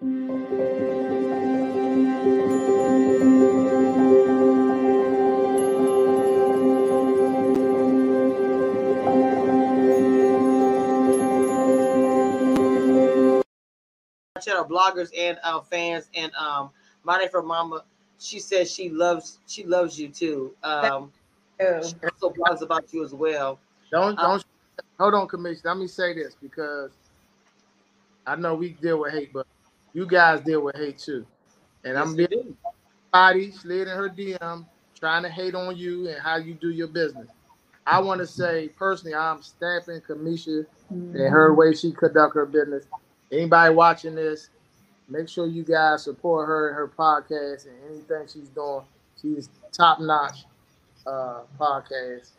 channel bloggers and uh, fans and um my name for mama she says she loves she loves you too um she also blogs about you as well Don't Um, don't hold on, commission. Let me say this because I know we deal with hate, but you guys deal with hate too. And I'm Yes, we being body slid in her DM trying to hate on you and how you do your business. I want to say personally, I'm stamping Cameshia and her way she conduct her business. Anybody watching this, make sure you guys support her and her podcast and anything she's doing. She's top notch uh, podcast.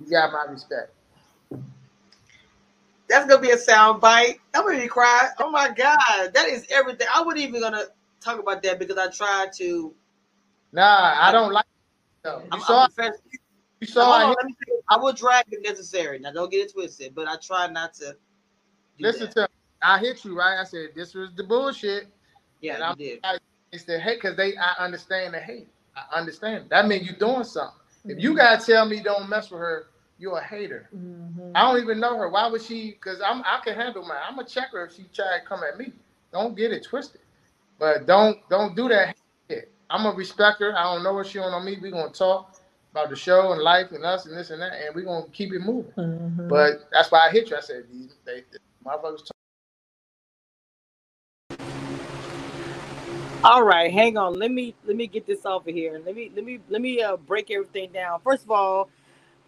You got my respect. That's gonna be a sound bite that made me cry oh my god that is everything i wasn't even gonna talk about that because i tried to Nah, I don't like. Though. You I'm, saw, I'm you saw. I on, I will drag if necessary. Now, don't get it twisted, but I try not to. Listen that. to. I hit you right. I said this was the bullshit. yeah, and I'm- you did. It's the hate because they. I understand the hate. I understand. That means you're doing something. If you mm-hmm. gotta tell me don't mess with her, you're a hater. Mhm. I don't even know her. Why would she? Because I'm. I can handle my. I'm a checker if she try to come at me. Don't get it twisted. But don't don't do that. Shit. I'm a respect her. I don't know what she on on me. We gonna talk about the show and life and us and this and that, and we gonna keep it moving. Mhm. But that's why I hit you. I said these they, they motherfuckers. Talk. All right, hang on. Let me let me get this off of here. Let me let me let me uh, break everything down. First of all,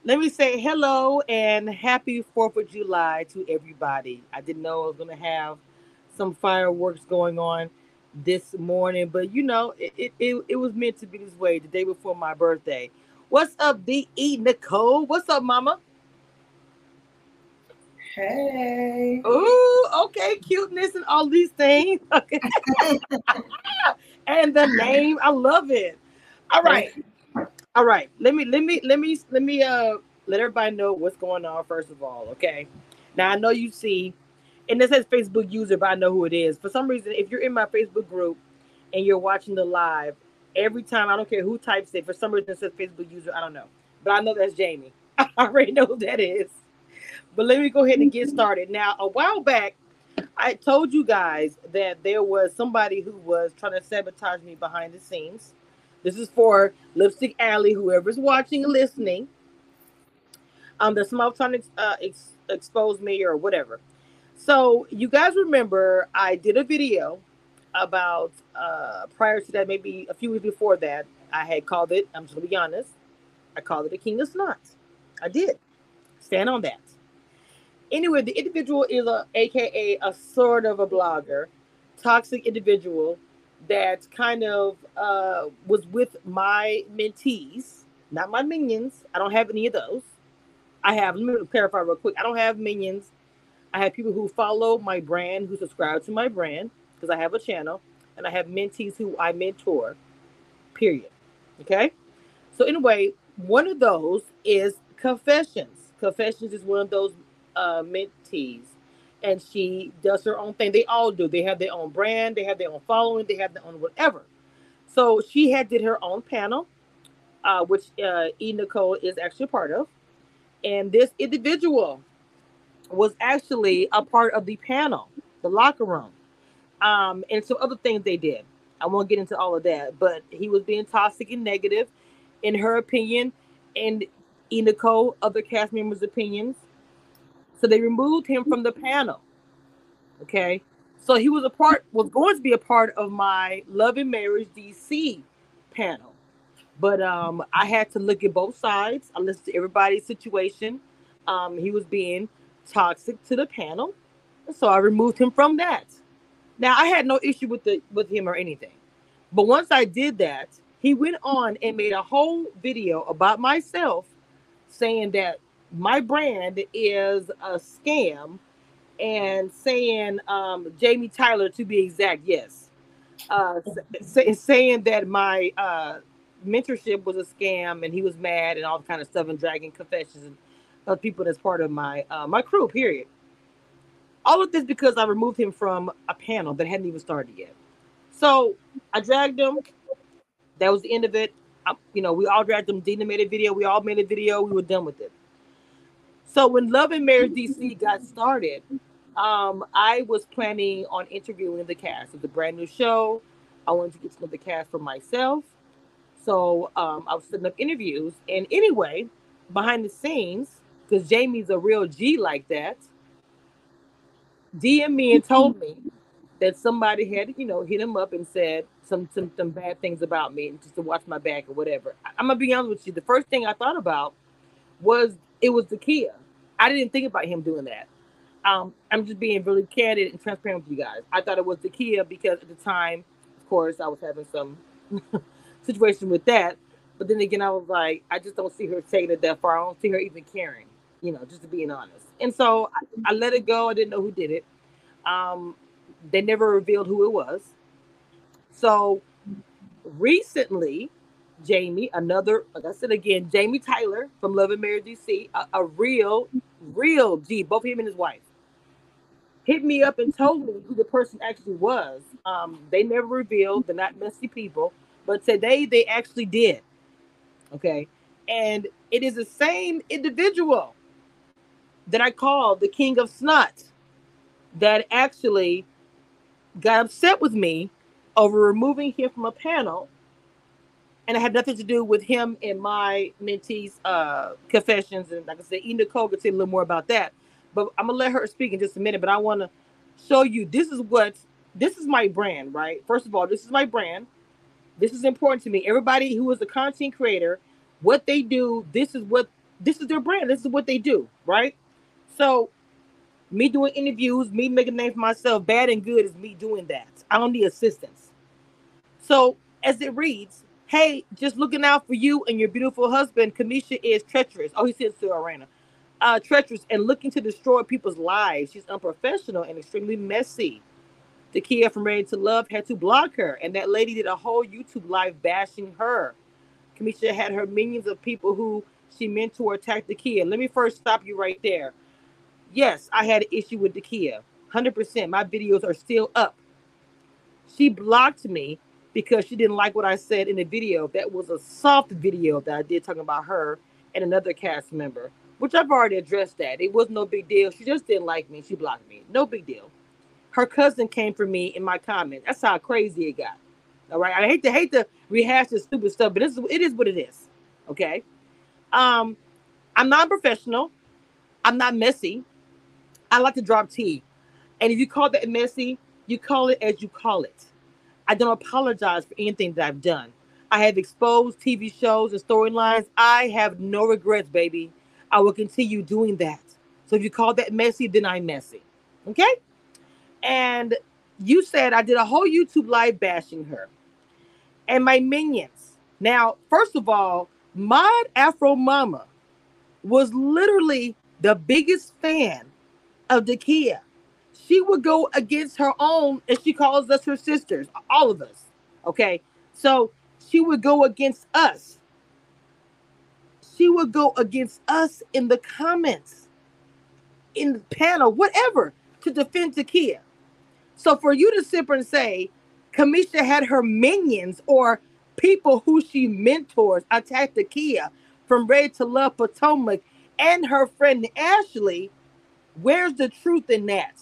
let me say hello and happy Fourth of July to everybody. I didn't know I was gonna have some fireworks going on this morning, but you know it it, it, it was meant to be this way. The day before my birthday. What's up, D E Nicole? What's up, Mama? Hey. Ooh, okay, cuteness and all these things. Okay. and the name, I love it. All right. All right. Let me let me let me let me uh let everybody know what's going on first of all. Okay. Now I know you see, and it says Facebook user, but I know who it is. For some reason, if you're in my Facebook group and you're watching the live, every time I don't care who types it, for some reason it says Facebook user. I don't know. But I know that's Jamie. I already know who that is. But let me go ahead and get started. Now, a while back, I told you guys that there was somebody who was trying to sabotage me behind the scenes. This is for Lipstick Alley, whoever's watching and listening. Um, the small time ex- uh, ex- exposed me or whatever. So you guys remember I did a video about uh prior to that, maybe a few weeks before that. I had called it. I'm just gonna be honest. I called it a king of snots. I did. Stand on that. Anyway, the individual is a aka a sort of a blogger, toxic individual that kind of uh, was with my mentees, not my minions. I don't have any of those. I have, let me clarify real quick. I don't have minions. I have people who follow my brand, who subscribe to my brand, because I have a channel, and I have mentees who I mentor, period. Okay? So, anyway, one of those is Confessions. Confessions is one of those uh, mentees, and she does her own thing. They all do. They have their own brand, they have their own following, they have their own whatever. So, she had did her own panel, uh, which uh, E. Nicole is actually a part of. And this individual was actually a part of the panel, the locker room, um, and some other things they did. I won't get into all of that, but he was being toxic and negative, in her opinion, and E. Nicole, other cast members' opinions. So they removed him from the panel. Okay, so he was a part, was going to be a part of my Love and Marriage DC panel, but um, I had to look at both sides. I listened to everybody's situation. Um, he was being toxic to the panel, so I removed him from that. Now I had no issue with the with him or anything, but once I did that, he went on and made a whole video about myself, saying that my brand is a scam, and saying um, Jamie Tyler to be exact, yes, uh, say, saying that my uh, mentorship was a scam and he was mad and all the kind of stuff and dragging confessions of people that's part of my uh, my crew. Period. all of this because I removed him from a panel that hadn't even started yet. So I dragged him. That was the end of it. I, you know, we all dragged him. Dina made a video. We all made a video. We were done with it. So when Love and Marriage DC got started, um, I was planning on interviewing the cast of the brand new show. I wanted to get to know the cast for myself. So um, I was setting up interviews. And anyway, behind the scenes, because Jamie's a real G like that, DM me and told me that somebody had, you know, hit him up and said some some, some bad things about me just to watch my back or whatever. I, am gonna be honest with you. The first thing I thought about was it was Takia. I didn't think about him doing that. Um, I'm just being really candid and transparent with you guys. I thought it was Takia because at the time, of course, I was having some situation with that. But then again, I was like, I just don't see her taking it that far. I don't see her even caring, you know, just to being honest. And so I, I let it go. I didn't know who did it. Um, they never revealed who it was. So recently, Jamie, another, like I said again, Jamie Tyler from Love and Marriage DC, a, a real, real G, both him and his wife, hit me up and told me who the person actually was. Um, they never revealed, they're not messy people, but today they actually did. Okay. And it is the same individual that I called the king of snot that actually got upset with me over removing him from a panel. And it had nothing to do with him and my mentee's uh, confessions. And like I said, E. Nicole could say a little more about that. But I'm gonna let her speak in just a minute. But I want to show you this is what this is my brand, right? First of all, this is my brand. This is important to me. Everybody who is a content creator, what they do, this is what this is their brand. This is what they do, right? So, me doing interviews, me making a name for myself, bad and good is me doing that. I don't need assistance. So, as it reads, hey, just looking out for you and your beautiful husband, Cameshia is treacherous. Oh, he says to Arena. Uh, treacherous and looking to destroy people's lives. She's unprofessional and extremely messy. Takia from Ready to Love had to block her, and that lady did a whole YouTube live bashing her. Cameshia had her minions of people who she meant to attack Takia. Let me first stop you right there yes, I had an issue with Takia. 100%. My videos are still up. She blocked me because she didn't like what I said in the video. That was a soft video that I did talking about her and another cast member, which I've already addressed that. It was no big deal. She just didn't like me. She blocked me. No big deal. Her cousin came for me in my comments. That's how crazy it got. All right. I hate to hate to rehash this stupid stuff, but this is it is what it is. Okay. Um, I'm not professional. I'm not messy. I like to drop tea. And if you call that messy, you call it as you call it. I don't apologize for anything that I've done. I have exposed TV shows and storylines. I have no regrets, baby. I will continue doing that. So if you call that messy, then I'm messy. Okay? And you said I did a whole YouTube live bashing her and my minions. Now, first of all, Mod Afro Mama was literally the biggest fan of Takia. She would go against her own, and she calls us her sisters, all of us. Okay. So she would go against us. She would go against us in the comments, in the panel, whatever, to defend Takia. So for you to sit there and say Cameshia had her minions or people who she mentors attack Takia from Ready to Love Potomac and her friend Ashley Where's the truth in that?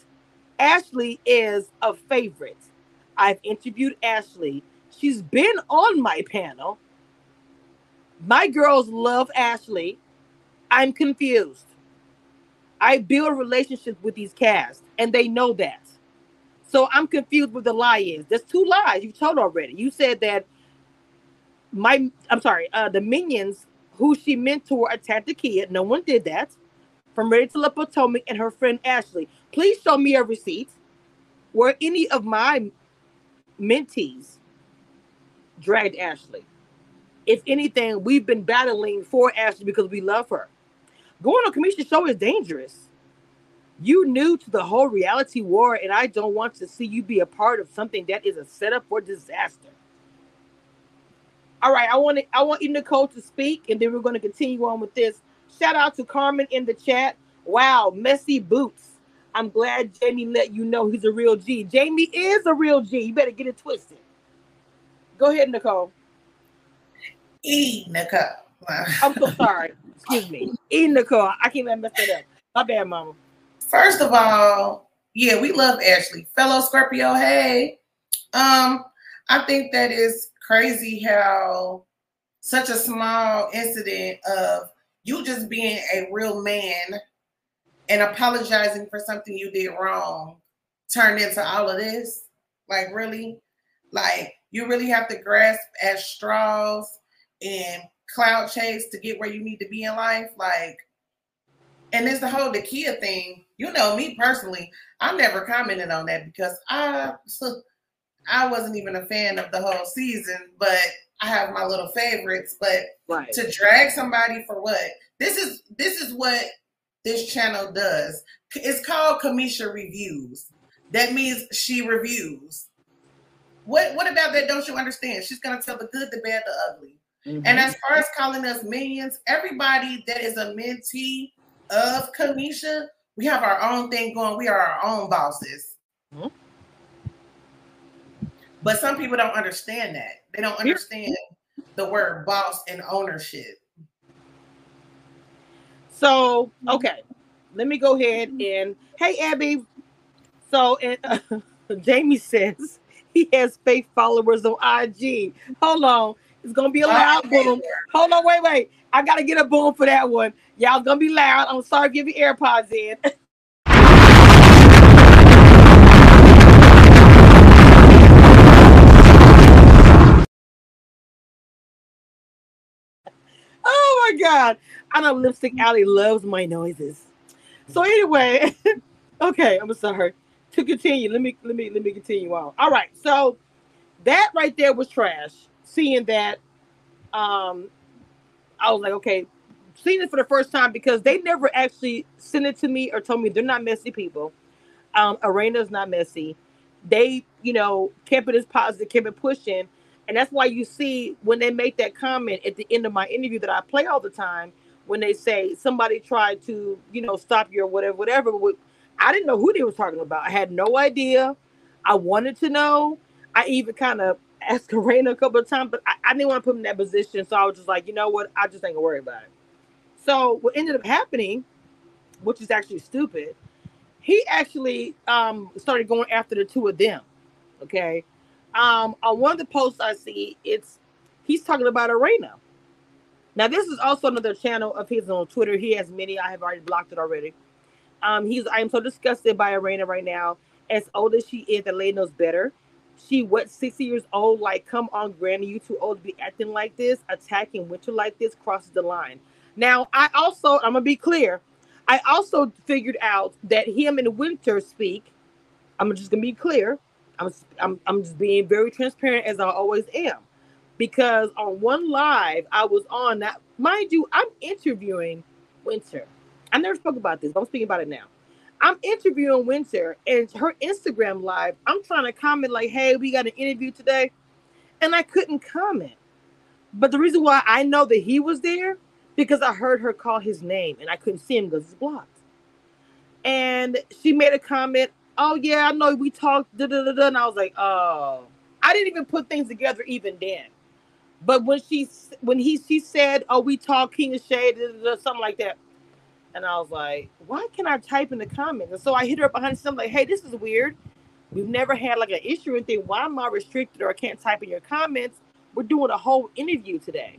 Ashley is a favorite. I've interviewed Ashley. She's been on my panel. My girls love Ashley. I'm confused. I build relationships with these casts, and they know that. So I'm confused what the lie is. There's two lies you told already. You said that my I'm sorry, uh, the minions who she mentor attacked the kid. No one did that from Ready to Love Potomac and her friend Ashley. Please show me a receipt where any of my mentees dragged Ashley. If anything, we've been battling for Ashley because we love her. Going on Cameshia's show is dangerous. You new to the whole reality war, and I don't want to see you be a part of something that is a setup for disaster. All right, I want to, I want you, Nicole, to speak, and then we're going to continue on with this. Shout out to Carmen in the chat. Wow, messy boots. I'm glad Jamie let you know he's a real G. Jamie is a real G. You better get it twisted. Go ahead, Nicole. E Nicole. I'm so sorry. Excuse me. E Nicole. I can't even mess that up. My bad, mama. First of all, yeah, we love Ashley. Fellow Scorpio, hey. Um, I think that is crazy how such a small incident of you just being a real man and apologizing for something you did wrong turned into all of this. Like, really? Like, you really have to grasp at straws and cloud chase to get where you need to be in life. Like, and it's the whole Dakia thing. You know, me personally, I never commented on that because I I wasn't even a fan of the whole season, but I have my little favorites. But right. to drag somebody for what? This is this is what this channel does. It's called Cameshia Reviews. That means she reviews. What what about that? Don't you understand? She's gonna tell the good, the bad, the ugly. Mm-hmm. And as far as calling us minions, everybody that is a mentee of Cameshia, we have our own thing going. We are our own bosses. Mm-hmm. But some people don't understand that. They don't understand the word boss and ownership. So, okay, let me go ahead and hey, Abby. So, and uh, Jamie says he has fake followers on IG. Hold on, it's gonna be a loud boom. Hold on, wait, wait. I gotta get a boom for that one. Y'all gonna be loud. I'm sorry, give your AirPods in. Oh my god. I know Lipstick Alley loves my noises. So anyway, okay, I'm sorry. To continue, let me let me let me continue on. All right, so that right there was trash. Seeing that, um, I was like, okay, seeing it for the first time because they never actually sent it to me or told me they're not messy people. Um, Arena's not messy. They, you know, kept it as positive, kept it pushing and that's why you see when they make that comment at the end of my interview that I play all the time, when they say somebody tried to, you know, stop you or whatever, whatever. I didn't know who they were talking about. I had no idea. I wanted to know. I even kind of asked Karina a couple of times, but I, I didn't want to put him in that position. So I was just like, you know what? I just ain't gonna worry about it. So what ended up happening, which is actually stupid, he actually um, started going after the two of them. Okay um, on one of the posts I see, it's he's talking about Arena. Now, this is also another channel of his on Twitter. He has many. I have already blocked it already. Um, he's I am so disgusted by Arena right now. As old as she is, the lady knows better. She what 60 years old? Like, come on, Granny, you too old to be acting like this, attacking Winter like this crosses the line. Now, I also I'm gonna be clear. I also figured out that him and Winter speak. I'm just gonna be clear I'm, I'm, I'm just being very transparent as I always am. Because on one live I was on that, mind you, I'm interviewing Winter. I never spoke about this, but I'm speaking about it now. I'm interviewing Winter and her Instagram live. I'm trying to comment like, "Hey, we got an interview today," and I couldn't comment. But the reason why I know that he was there because I heard her call his name and I couldn't see him because it's blocked. And she made a comment oh yeah, I know we talked, da, da, da, and I was like, oh, I didn't even put things together even then. But when she when he she said, oh, we talked King of Shade, da, da, something like that, and I was like, why can I type in the comments? And so I hit her up behind something like, hey, this is weird. We've never had like an issue or anything. Why am I restricted or I can't type in your comments? We're doing a whole interview today.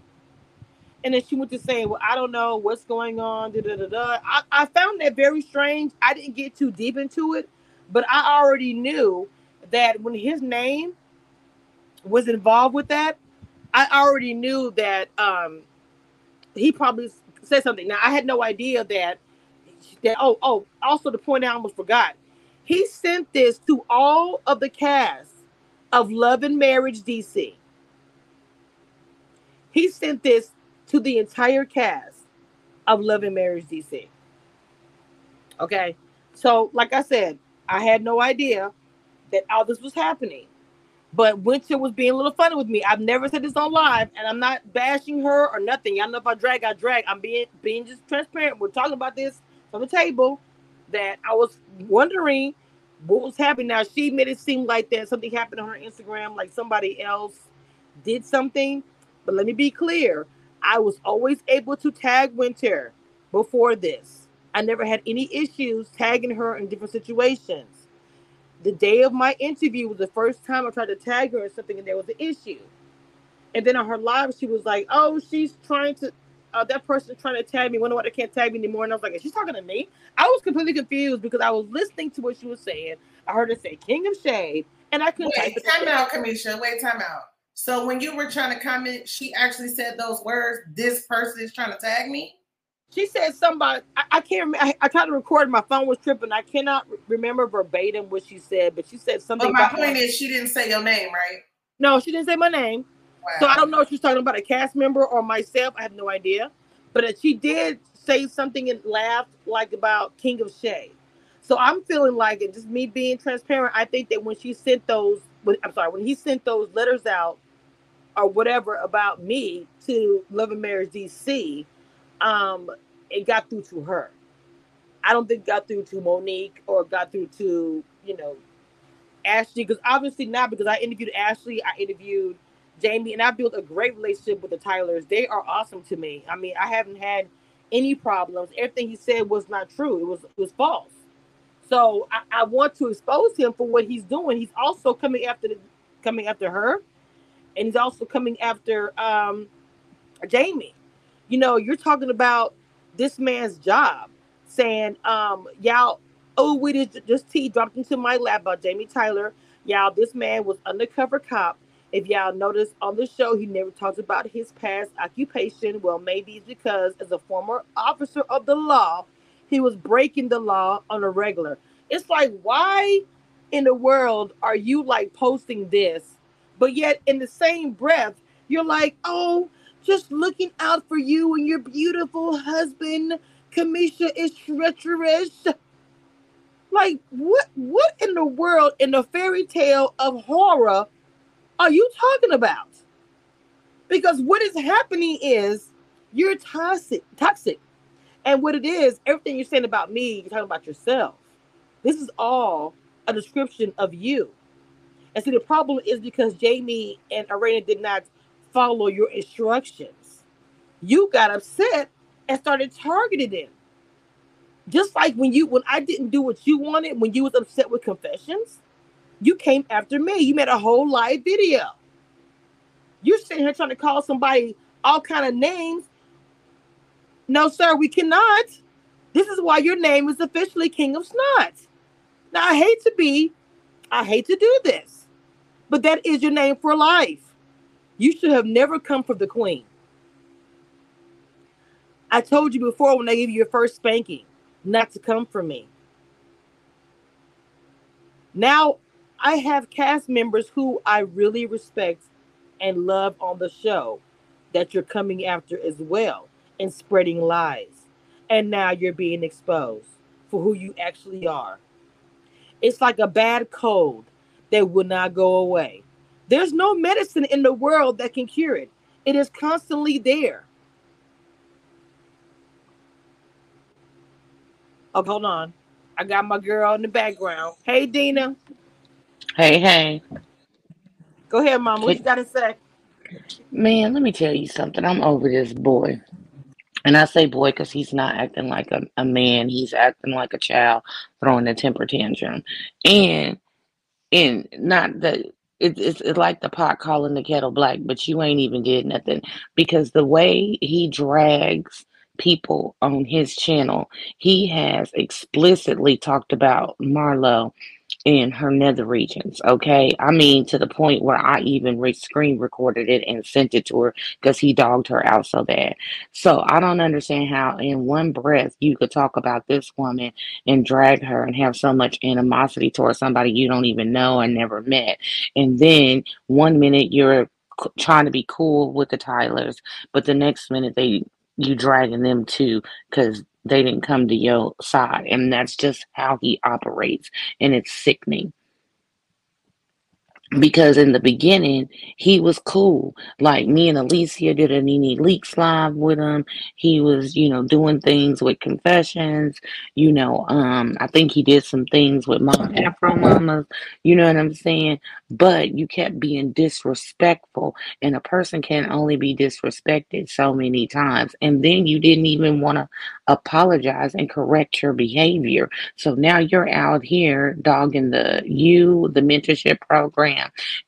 And then she went to saying, Well, I don't know what's going on. Da, da, da, da. I, I found that very strange. I didn't get too deep into it but I already knew that when his name was involved with that, I already knew that um, he probably said something. Now I had no idea that that oh oh also the point I almost forgot. He sent this to all of the cast of Love and Marriage DC. He sent this to the entire cast of Love and Marriage DC. Okay. So, like I said, I had no idea that all this was happening. But Winter was being a little funny with me. I've never said this on live, and I'm not bashing her or nothing. Y'all know if I drag, I drag. I'm being being just transparent. We're talking about this on the table. that I was wondering what was happening. Now she made it seem like that something happened on her Instagram, like somebody else did something. But let me be clear: I was always able to tag Winter before this. I never had any issues tagging her in different situations. The day of my interview was the first time I tried to tag her in something, and there was an issue. And then on her live, she was like, "Oh, she's trying to." Uh, that person trying to tag me. Wonder why they can't tag me anymore. And I was like, she's talking to me. I was completely confused because I was listening to what she was saying. I heard her say "King of Shade," and I couldn't. Wait, time out, Cameshia. Wait, time out. So when you were trying to comment, she actually said those words. This person is trying to tag me. She said somebody. I, I can't remember. I, I, tried to record. My phone was tripping. I cannot remember verbatim what she said, but she said something. But my point is, she didn't say your name, right? No, she didn't say my name. Wow. So I don't know if she's talking about a cast member or myself. I have no idea. But she did say something and laughed like about King of Shade. So I'm feeling like it. Just me being transparent. I think that when she sent those, when, I'm sorry, when he sent those letters out or whatever about me to Love and Marriage DC, um, it got through to her. I don't think got through to Monique or got through to you know Ashley because obviously not because I interviewed Ashley, I interviewed Jamie, and I built a great relationship with the Tylers. They are awesome to me. I mean, I haven't had any problems. Everything he said was not true. It was it was false. So I, I want to expose him for what he's doing. He's also coming after the coming after her, and he's also coming after um Jamie. You know, you're talking about this man's job, saying, um, y'all, oh, we just just tea dropped into my lap about Jamie Tyler. Y'all, this man was undercover cop if y'all notice on the show, he never talks about his past occupation. Well, maybe it's because as a former officer of the law, he was breaking the law on a regular. It's like, why in the world are you like posting this? But yet, in the same breath, you're like, oh, just looking out for you and your beautiful husband, Cameshia is treacherous. Like, what what in the world in the fairy tale of horror are you talking about? Because what is happening is you're toxic, toxic. And what it is, everything you're saying about me, you're talking about yourself. This is all a description of you. And see, the problem is because Jamie and Arena did not follow your instructions. You got upset and started targeting him. Just like when you when I didn't do what you wanted, when you was upset with confessions, you came after me. You made a whole live video. You're sitting here trying to call somebody all kind of names. No, sir, we cannot. This is why your name is officially King of Snot. Now, I hate to be, I hate to do this, but that is your name for life. You should have never come for the queen. I told you before when I gave you your first spanking not to come for me. Now I have cast members who I really respect and love on the show that you're coming after as well and spreading lies. And now you're being exposed for who you actually are. It's like a bad cold that will not go away. There's no medicine in the world that can cure it, it is constantly there. Oh, hold on. I got my girl in the background. Hey, Dina. Hey, hey. Go ahead, Mama. What you got to say? Man, let me tell you something. I'm over this boy. And I say boy because he's not acting like a, a man. He's acting like a child throwing a temper tantrum. And and not the it, it's, it's like the pot calling the kettle black, but you ain't even did nothing because the way he drags people on his channel, he has explicitly talked about Marlo in her nether regions. Okay. I mean, to the point where I even re- screen recorded it and sent it to her because he dogged her out so bad. So I don't understand how, in one breath, you could talk about this woman and drag her and have so much animosity towards somebody you don't even know and never met. And then one minute you're trying to be cool with the Tylers, but the next minute they you dragging them too because they didn't come to your side. And that's just how he operates. And it's sickening. Because in the beginning he was cool. Like me and Alicia did a Nene Leaks live with him. He was, you know, doing things with confessions. You know, um, I think he did some things with Mom Afro Mamas. You know what I'm saying? But you kept being disrespectful, and a person can only be disrespected so many times. And then you didn't even want to apologize and correct your behavior. So now you're out here dogging the you, the mentorship program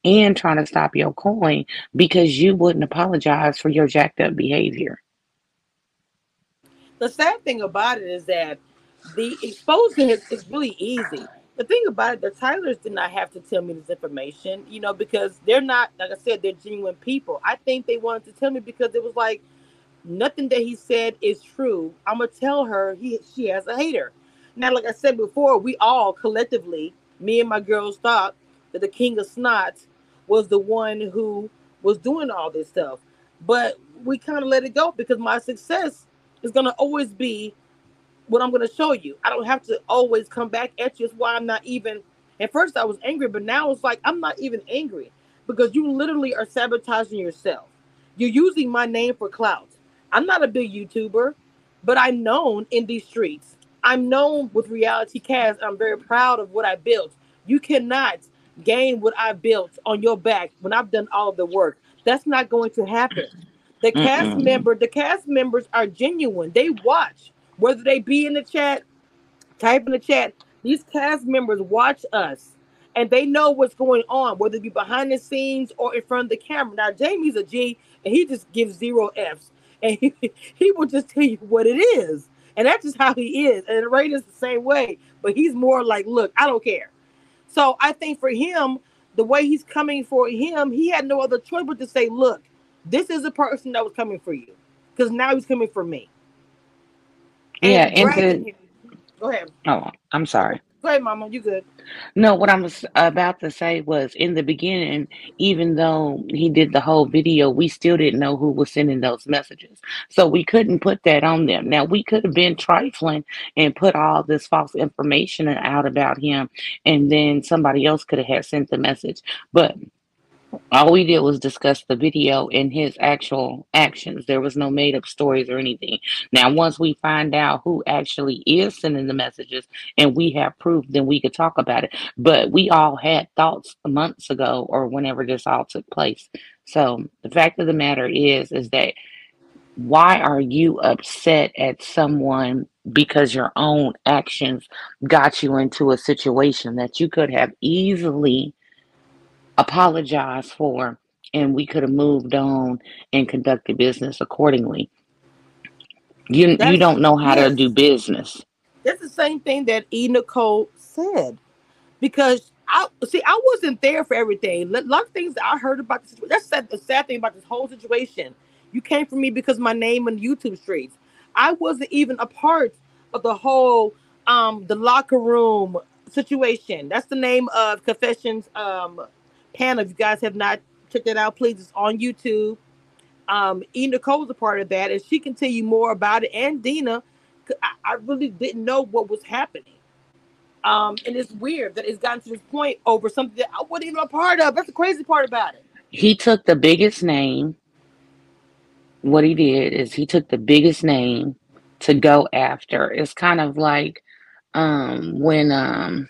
and trying to stop your coin because you wouldn't apologize for your jacked up behavior. The sad thing about it is that the exposing is, is really easy. The thing about it, the Tylers did not have to tell me this information, you know, because they're not, like I said, they're genuine people. I think they wanted to tell me because it was like nothing that he said is true. I'm gonna tell her he she has a hater. Now, like I said before, we all collectively, me and my girls, thought that the king of snot was the one who was doing all this stuff. But we kind of let it go because my success is going to always be what I'm going to show you. I don't have to always come back at you. That's why I'm not even. At first, I was angry, but now it's like I'm not even angry because you literally are sabotaging yourself. You're using my name for clout. I'm not a big YouTuber, but I'm known in these streets. I'm known with reality cast. I'm very proud of what I built. You cannot gain what I built on your back when I've done all the work. That's not going to happen. The Mm-mm. cast member, the cast members are genuine. They watch, whether they be in the chat, type in the chat. These cast members watch us and they know what's going on, whether it be behind the scenes or in front of the camera. Now, Jamie's a G and he just gives zero F's and he, he will just tell you what it is. And that's just how he is. And Ray is the same way, but he's more like, look, I don't care. So I think for him, the way he's coming for him, he had no other choice but to say, look, this is a person that was coming for you. Because now he's coming for me. And yeah, and to, go ahead. Oh, I'm sorry. Go ahead, Mama. You good? No, what I was about to say was in the beginning, even though he did the whole video, we still didn't know who was sending those messages. So we couldn't put that on them. Now we could have been trifling and put all this false information out about him, and then somebody else could have had sent the message. But all we did was discuss the video and his actual actions. There was no made up stories or anything. Now, once we find out who actually is sending the messages and we have proof, then we could talk about it. But we all had thoughts months ago or whenever this all took place. So the fact of the matter is, is that why are you upset at someone because your own actions got you into a situation that you could have easily apologized for, and we could have moved on and conducted business accordingly. You That's, you don't know how yes. to do business. That's the same thing that E. Nicole said, because I see I wasn't there for everything. A lot of things that I heard about this. That's sad, the sad thing about this whole situation. You came for me because my name in YouTube streets. I wasn't even a part of the whole um the locker room situation. That's the name of Confessions um panel. If you guys have not checked it out, please, it's on YouTube. Um, E. Nicole's a part of that, and she can tell you more about it. And Dina, I, I really didn't know what was happening. Um, and it's weird that it's gotten to this point over something that I wasn't even a part of. That's the crazy part about it. He took the biggest name. What he did is he took the biggest name to go after. It's kind of like um, when um,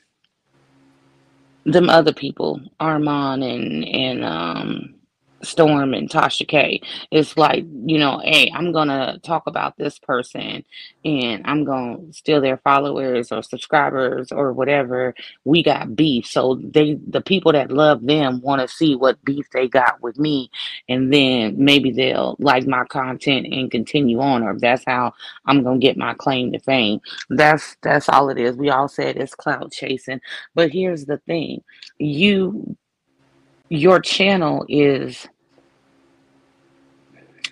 them other people, Armand and and um Storm and Tasha K. It's like, you know, hey, I'm gonna talk about this person and I'm gonna steal their followers or subscribers or whatever. We got beef. So they the people that love them want to see what beef they got with me and then maybe they'll like my content and continue on or that's how I'm gonna get my claim to fame. That's that's all it is. We all said it's cloud chasing. But here's the thing. You your channel is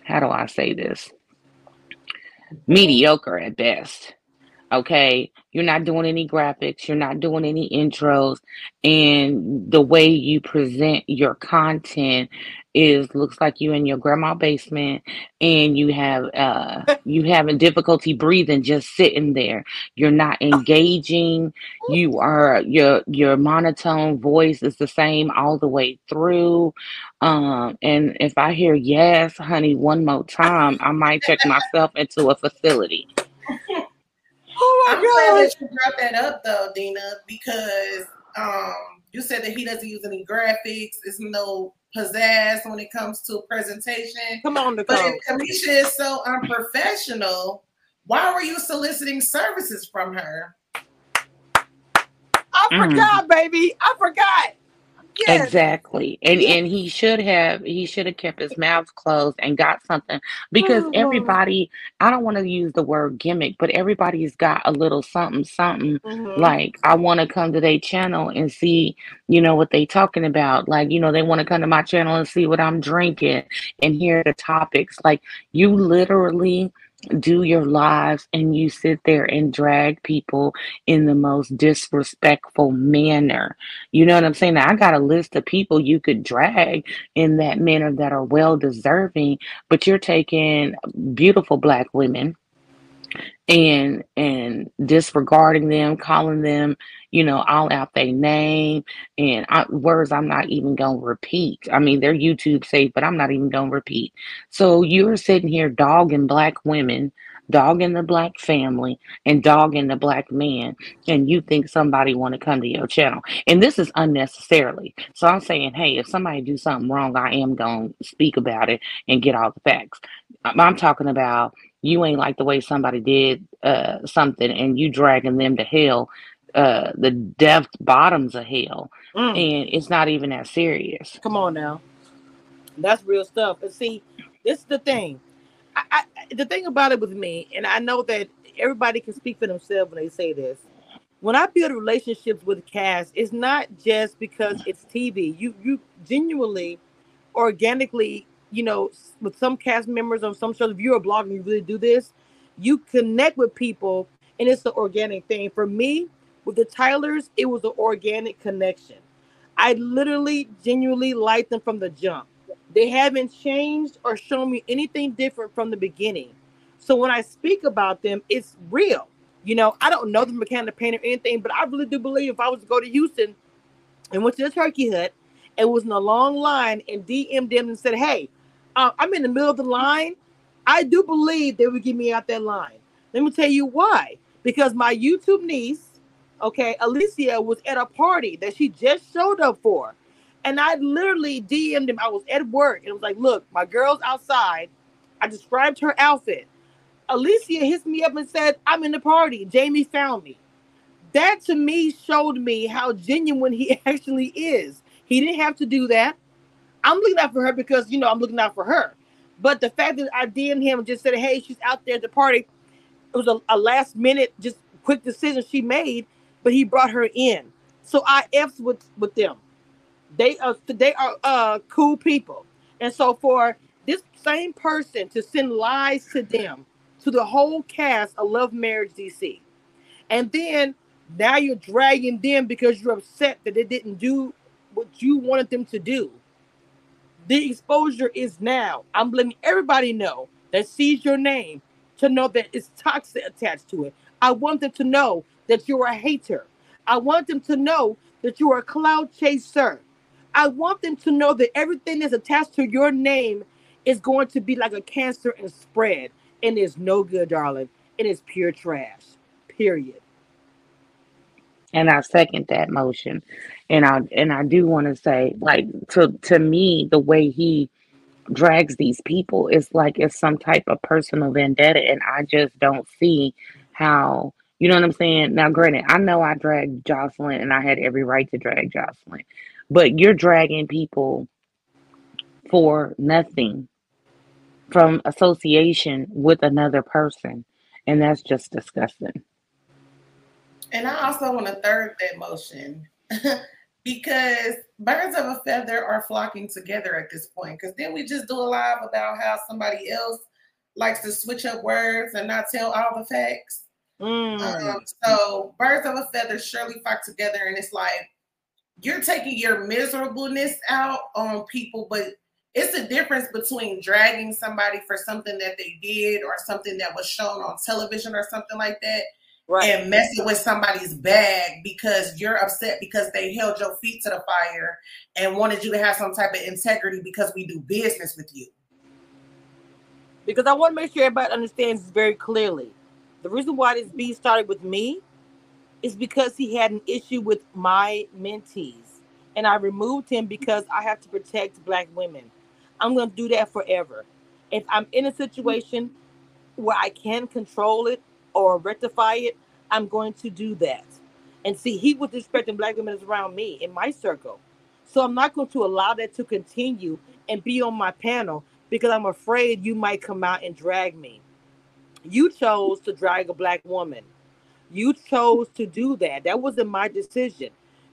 how do I say this? Mediocre at best. Okay, you're not doing any graphics, you're not doing any intros, and the way you present your content is looks like you in your grandma basement and you have uh you having difficulty breathing just sitting there. You're not engaging, you are your your monotone voice is the same all the way through. Um and if I hear yes, honey, one more time, I might check myself into a facility. Oh my I'm glad god. that you brought that up though, Dina, because um you said that he doesn't use any graphics, it's no pizzazz when it comes to presentation. Come on, But if Cameshia is so unprofessional, why were you soliciting services from her? I Mhm. forgot, baby. I forgot. Yes. Exactly. And and he should have he should have kept his mouth closed and got something because Mhm. everybody I don't want to use the word gimmick, but everybody's got a little something something Mhm. like I want to come to their channel and see, you know, what they talking about. Like, you know, they want to come to my channel and see what I'm drinking and hear the topics. Like you literally do your lives and you sit there and drag people in the most disrespectful manner. You know what I'm saying? Now, I got a list of people you could drag in that manner that are well deserving, but you're taking beautiful black women and and disregarding them, calling them, you know, all out their name and I, words I'm not even gonna repeat. I mean, they're YouTube safe, but I'm not even gonna repeat. So you're sitting here dogging black women, dogging the black family, and dogging the black man, and you think somebody want to come to your channel, and this is unnecessarily. So I'm saying, hey, if somebody do something wrong, I am gonna speak about it and get all the facts. I'm I'm talking about you ain't like the way somebody did uh, something and you dragging them to hell, uh, the depth bottoms of hell, Mm. and it's not even that serious. Come on now. That's real stuff. And see, this is the thing. I, I, the thing about it with me, and I know that everybody can speak for themselves when they say this. When I build relationships with cast, it's not just because it's TV. You you genuinely, organically, you know, with some cast members on some shows, if you're a blogger, and you really do this, you connect with people, and it's the organic thing. For me, with the Tylers, it was an organic connection. I literally, genuinely liked them from the jump. They haven't changed or shown me anything different from the beginning. So when I speak about them, it's real. You know, I don't know the mechanic or anything, but I really do believe if I was to go to Houston and went to the turkey hut and was in a long line and DM'd them and said, Hey, uh, I'm in the middle of the line, I do believe they would get me out that line. Let me tell you why. Because my YouTube niece, okay, Alicia was at a party that she just showed up for. And I literally DM'd him. I was at work and it was like, look, my girl's outside. I described her outfit. Alicia hits me up and said, I'm in the party. Jamie found me. That to me showed me how genuine he actually is. He didn't have to do that. I'm looking out for her because, you know, I'm looking out for her. But the fact that I DM'd him and just said, hey, she's out there at the party, it was a, a last minute, just quick decision she made, but he brought her in. So I F's with, with them. They are they are uh cool people. And so for this same person to send lies to them, to the whole cast of Love Marriage DC, and then now you're dragging them because you're upset that they didn't do what you wanted them to do. The exposure is now. I'm letting everybody know that sees your name to know that it's toxic attached to it. I want them to know that you're a hater. I want them to know that you're a cloud chaser. I want them to know that everything that's attached to your name is going to be like a cancer and spread. And it's no good, darling. It is pure trash. Period. And I second that motion. And I and I do want to say, like to to me, the way he drags these people is like it's some type of personal vendetta, and I just don't see how. You know what I'm saying? Now, granted, I know I dragged Jocelyn, and I had every right to drag Jocelyn, but you're dragging people for nothing from association with another person, and that's just disgusting. And I also want to third that motion because birds of a feather are flocking together at this point. Because then we just do a live about how somebody else likes to switch up words and not tell all the facts. Mm. Um, so birds of a feather surely flock together, and it's like you're taking your miserableness out on people, but it's a difference between dragging somebody for something that they did or something that was shown on television or something like that right. and messing with somebody's bag because you're upset because they held your feet to the fire and wanted you to have some type of integrity because we do business with you. because I want to make sure everybody understands this very clearly. The reason why this beef started with me is because he had an issue with my mentees, and I removed him because I have to protect black women. I'm going to do that forever. If I'm in a situation where I can control it or rectify it, I'm going to do that. And see, he was disrespecting black women around me in my circle. So I'm not going to allow that to continue and be on my panel because I'm afraid you might come out and drag me. You chose to drag a black woman. You chose to do that. That wasn't my decision.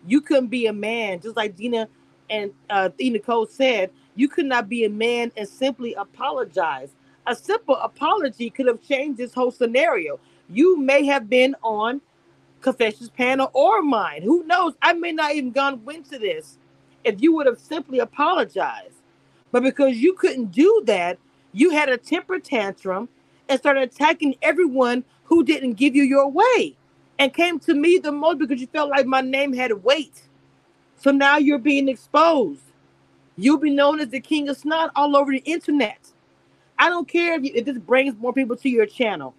You couldn't be a man, just like Dina and uh, Dina Cole said. You could not be a man and simply apologize. A simple apology could have changed this whole scenario. You may have been on Confessions panel or mine. Who knows? I may not even gone into this if you would have simply apologized. But because you couldn't do that, you had a temper tantrum and started attacking everyone who didn't give you your way and came to me the most because you felt like my name had weight. So now you're being exposed. You'll be known as the king of snot all over the internet. I don't care if, you, if this brings more people to your channel.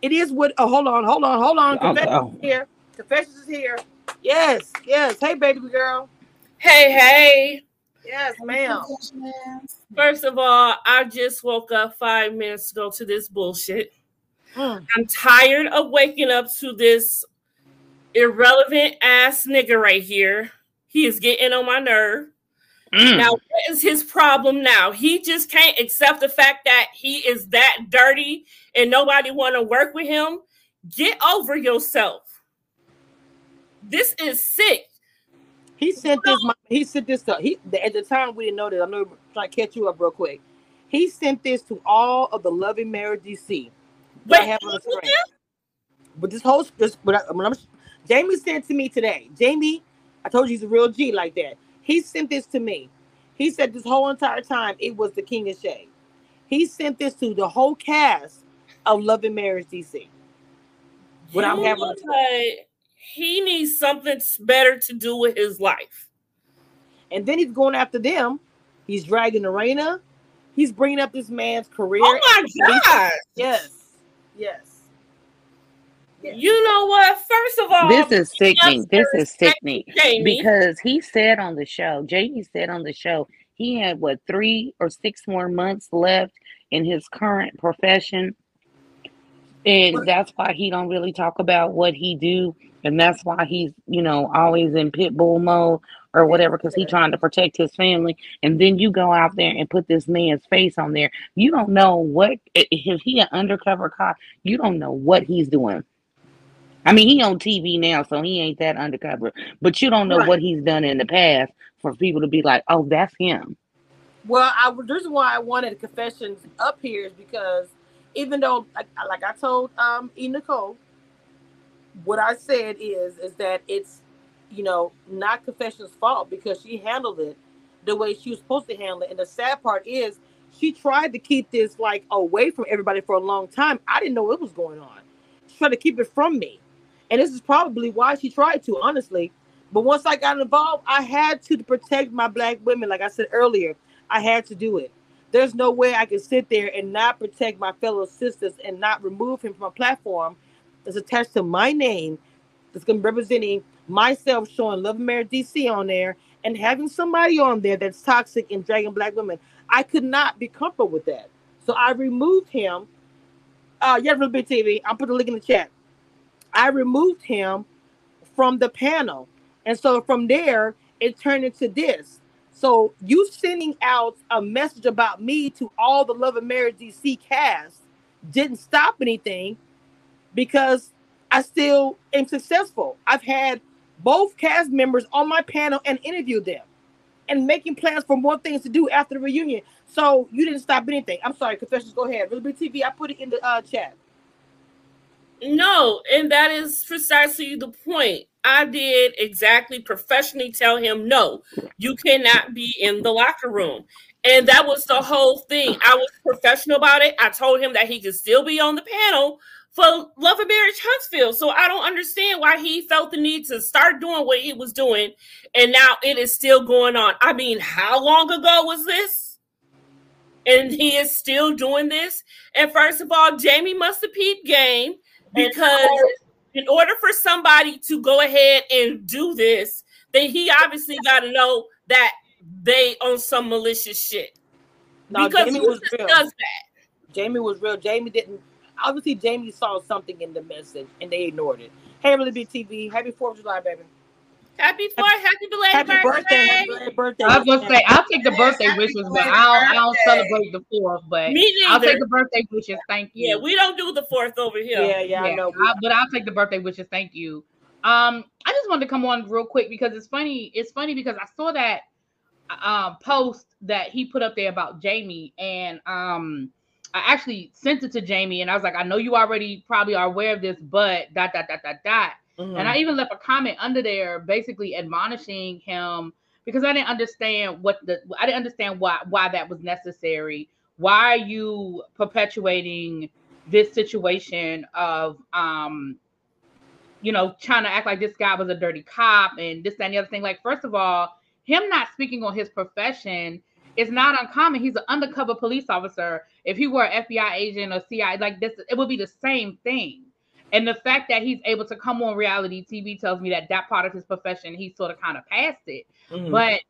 It is what. Oh, hold on, hold on, hold on. Oh, Confessions oh. is here. Confessions is here. Yes, yes. Hey, baby girl. Hey, hey. Yes, ma'am. First of all, I just woke up five minutes ago to this bullshit. Mm. I'm tired of waking up to this irrelevant ass nigga right here. He is getting on my nerve. Mm. Now, what is his problem now? He just can't accept the fact that he is that dirty and nobody want to work with him. Get over yourself. This is sick. He sent this. He sent this to. He at the time we didn't know that. I'm gonna try to catch you up real quick. He sent this to all of the Love and Marriage DC. that I Wait, have on the screen. But this whole this, but I, when I'm, Jamie sent to me today. Jamie, I told you he's a real G like that. He sent this to me. He said this whole entire time it was the King of Shade. He sent this to the whole cast of Love and Marriage DC. What I'm having like he needs something better to do with his life. And then he's going after them. He's dragging Arena. He's bringing up this man's career. Oh my god! Yes, yes. You know what? First of all, This is sickening. This is sickening Jamie. because he said on the show, Jamie said on the show, he had what three or six more months left in his current profession, and that's why he don't really talk about what he do, and that's why he's you know always in pit bull mode or whatever because he trying to protect his family. And then you go out there and put this man's face on there. You don't know what if he an undercover cop. You don't know what he's doing. I mean, he on TV now, so he ain't that undercover. But you don't know Right. what he's done in the past for people to be like, "Oh, that's him." Well, I the reason why I wanted confessions up here is because even though, like, like I told um E Nicole, what I said is is that it's you know not confessions' fault because she handled it the way she was supposed to handle it. And the sad part is she tried to keep this like away from everybody for a long time. I didn't know what was going on. She tried to keep it from me, and this is probably why she tried to, honestly. But once I got involved, I had to protect my black women. Like I said earlier, I had to do it. There's no way I could sit there and not protect my fellow sisters and not remove him from a platform that's attached to my name, that's going to be representing myself, showing Love and Marriage DC on there, and having somebody on there that's toxic and dragging black women. I could not be comfortable with that. So I removed him. Uh, yeah, real big TV. I'll put the link in the chat. I removed him from the panel. And so from there, it turned into this. So you sending out a message about me to all the Love and Marriage DC cast didn't stop anything because I still am successful. I've had both cast members on my panel and interviewed them and making plans for more things to do after the reunion. So you didn't stop anything. I'm sorry, confessions. Go ahead. Big TV. I put it in the uh, chat. No, and that is precisely the point. I did exactly professionally tell him, no, you cannot be in the locker room. And that was the whole thing. I was professional about it. I told him that he could still be on the panel for Love and Marriage Huntsville. So I don't understand why he felt the need to start doing what he was doing. And now it is still going on. I mean, how long ago was this? And he is still doing this. And first of all, Jamie must have peeped game because in order for somebody to go ahead and do this, then he obviously got to know that they on some malicious shit. No, because Jamie was real. does that? Jamie was real. Jamie didn't. Obviously, Jamie saw something in the message and they ignored it. Hey, really big TV. Happy Fourth of July, baby. Happy Fourth, happy belated Happy birthday. birthday. Happy belated birthday. I was gonna say I'll take the birthday Happy wishes, but I don't, I don't celebrate the fourth. But Me I'll take the birthday wishes. Thank you. Yeah, we don't do the fourth over here. Yeah, yeah, I know. I- but I'll take the birthday wishes. Thank you. Um, I just wanted to come on real quick because it's funny. It's funny because I saw that um post that he put up there about Jamie, and um, I actually sent it to Jamie, and I was like, I know you already probably are aware of this, but dot dot dot dot dot. Mhm. And I even left a comment under there, basically admonishing him because I didn't understand what the I didn't understand why why that was necessary. Why are you perpetuating this situation of um you know trying to act like this guy was a dirty cop and this that, and the other thing? Like, first of all, him not speaking on his profession is not uncommon. He's an undercover police officer. If he were an FBI agent or CIA, like this, it would be the same thing. And the fact that he's able to come on reality TV tells me that that part of his profession, he sort of kind of passed it. Mhm. But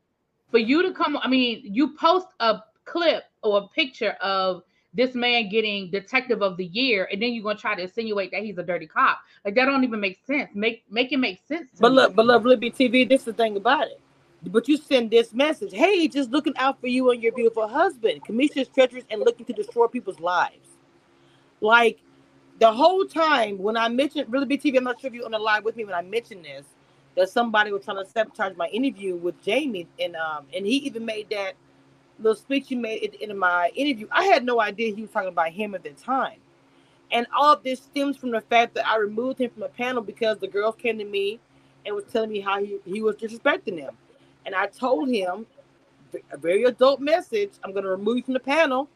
for you to come, I mean, you post a clip or a picture of this man getting detective of the year, and then you're gonna try to insinuate that he's a dirty cop. Like that don't even make sense. Make make it make sense. But me. look, but look, Libby TV, this is the thing about it. But you send this message, hey, just looking out for you and your beautiful husband. Cameshia's treacherous and looking to destroy people's lives. Like the whole time when I mentioned really big TV, I'm not sure if you're on the line with me when I mentioned this, that somebody was trying to sabotage my interview with Jamie, and um, and he even made that little speech he made at the end of my interview. I had no idea he was talking about him at the time. And all of this stems from the fact that I removed him from the panel because the girls came to me and was telling me how he, he was disrespecting them. And I told him a very adult message, I'm gonna remove you from the panel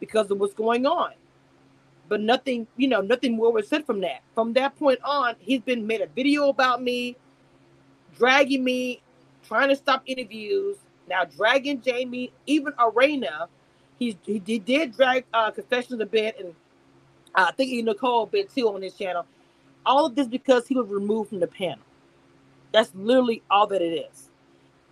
because of what's going on. But nothing, you know, nothing more was said from that. From that point on, he's been made a video about me, dragging me, trying to stop interviews, now dragging Jamie, even Arena. He's he, he did drag uh confessions a bit and uh, I think even Nicole a bit too on his channel. All of this because he was removed from the panel. That's literally all that it is.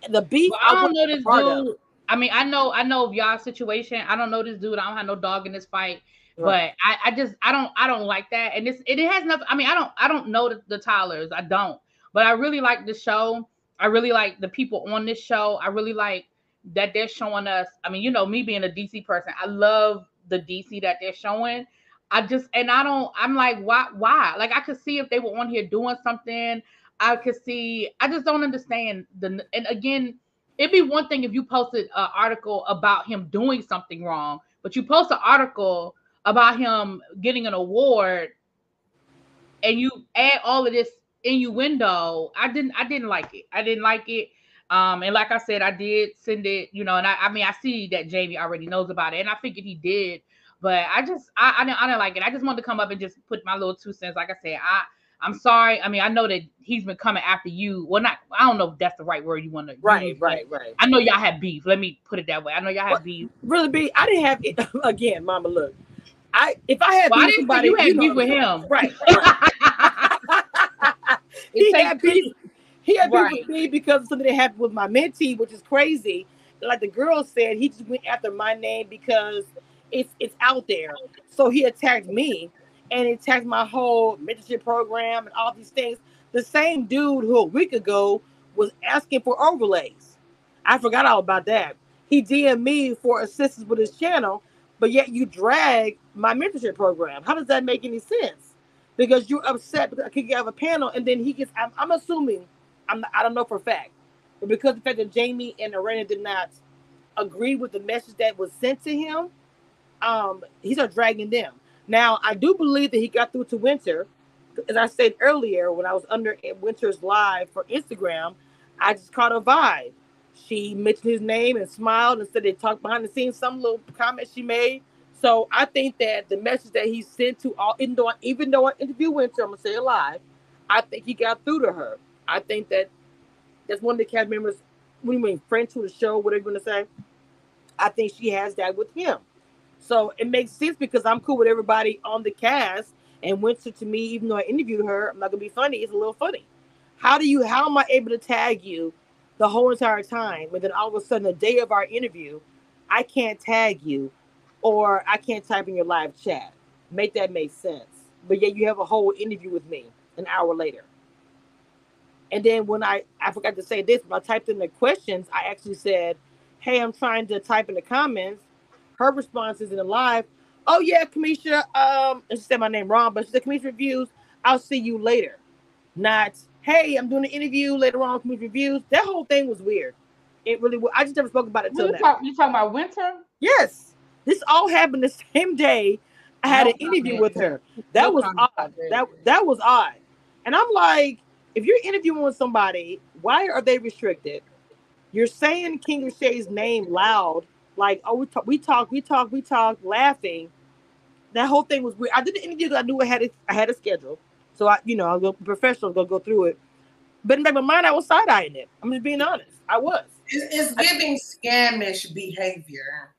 And the beef Well, I don't know this part of. dude. I mean, I know, I know y'all situation. I don't know this dude. I don't have no dog in this fight. But I, I just, I don't, I don't like that. And this, it, has nothing. I mean, I don't, I don't know the, the Tylers. I don't. But I really like the show. I really like the people on this show. I really like that they're showing us. I mean, you know, me being a DC person, I love the DC that they're showing. I just, and I don't, I'm like, why, why? Like, I could see if they were on here doing something. I could see. I just don't understand the. And again, it'd be one thing if you posted an article about him doing something wrong, but you post an article about him getting an award, and you add all of this innuendo. I didn't. I didn't like it. I didn't like it. Um, and like I said, I did send it. You know, and I. I mean, I see that Jamie already knows about it, and I figured he did. But I just, I, I didn't, I didn't like it. I just wanted to come up and just put my little two cents. Like I said, I, I'm sorry. I mean, I know that he's been coming after you. Well, not. I don't know if that's the right word you want to. Right, right, right. I know y'all had beef. Let me put it that way. I know y'all had What? beef. Really be I didn't have it again, mama. Look, I if I had I beef with you had somebody, beef with him. Right. he had beef. He had beef Right. with me because of something that happened with my mentee, which is crazy. Like the girl said, he just went after my name because it's it's out there. So he attacked me and attacked my whole mentorship program and all these things. The same dude who a week ago was asking for overlays. I forgot all about that. He DM'd me for assistance with his channel, but yet you drag my mentorship program. How does that make any sense? Because you're upset because I have a panel, and then he gets. I'm, I'm assuming, I'm I don't know for a fact, but because the fact that Jamie and Arena did not agree with the message that was sent to him, um, he's not dragging them. Now I do believe that he got through to Winter as I said earlier, when I was under Winter's live for Instagram, I just caught a vibe. She mentioned his name and smiled and said they talked behind the scenes, some little comment she made. So I think that the message that he sent to all, even though, even though I interview Winter, I'm gonna say it live, I think he got through to her. I think that that's one of the cast members. What do you mean, friend to the show? Whatever you're gonna say. I think she has that with him. So it makes sense because I'm cool with everybody on the cast. And Winter to me, even though I interviewed her, I'm not gonna be funny. It's a little funny. How do you? How am I able to tag you the whole entire time, but then all of a sudden, the day of our interview, I can't tag you, or I can't type in your live chat? Make that make sense. But yet you have a whole interview with me an hour later. And then when I I forgot to say this, when I typed in the questions, I actually said, "Hey, I'm trying to type in the comments." Her response is in the live. Oh yeah, Kamisha. Um, and she said my name wrong, but she said Kamisha reviews. I'll see you later. Not hey, I'm doing an interview later on. Kamisha reviews. That whole thing was weird. It really was. I just never spoke about it till now. talk, you talking about winter? Yes, this all happened the same day. I had No an interview with her. That No was odd. That that was odd. And I'm like, if you're interviewing with somebody, why are they restricted? You're saying King of Shade's name loud, like, oh, we talk, we talk, we talk, we talk, laughing. That whole thing was weird. I did the interview because I knew I had a, I had a schedule, so I, you know, I'll go professional, go go through it. But in the back of my mind, I was side eyeing it. I'm just being honest. I was. It's, it's giving scamish behavior.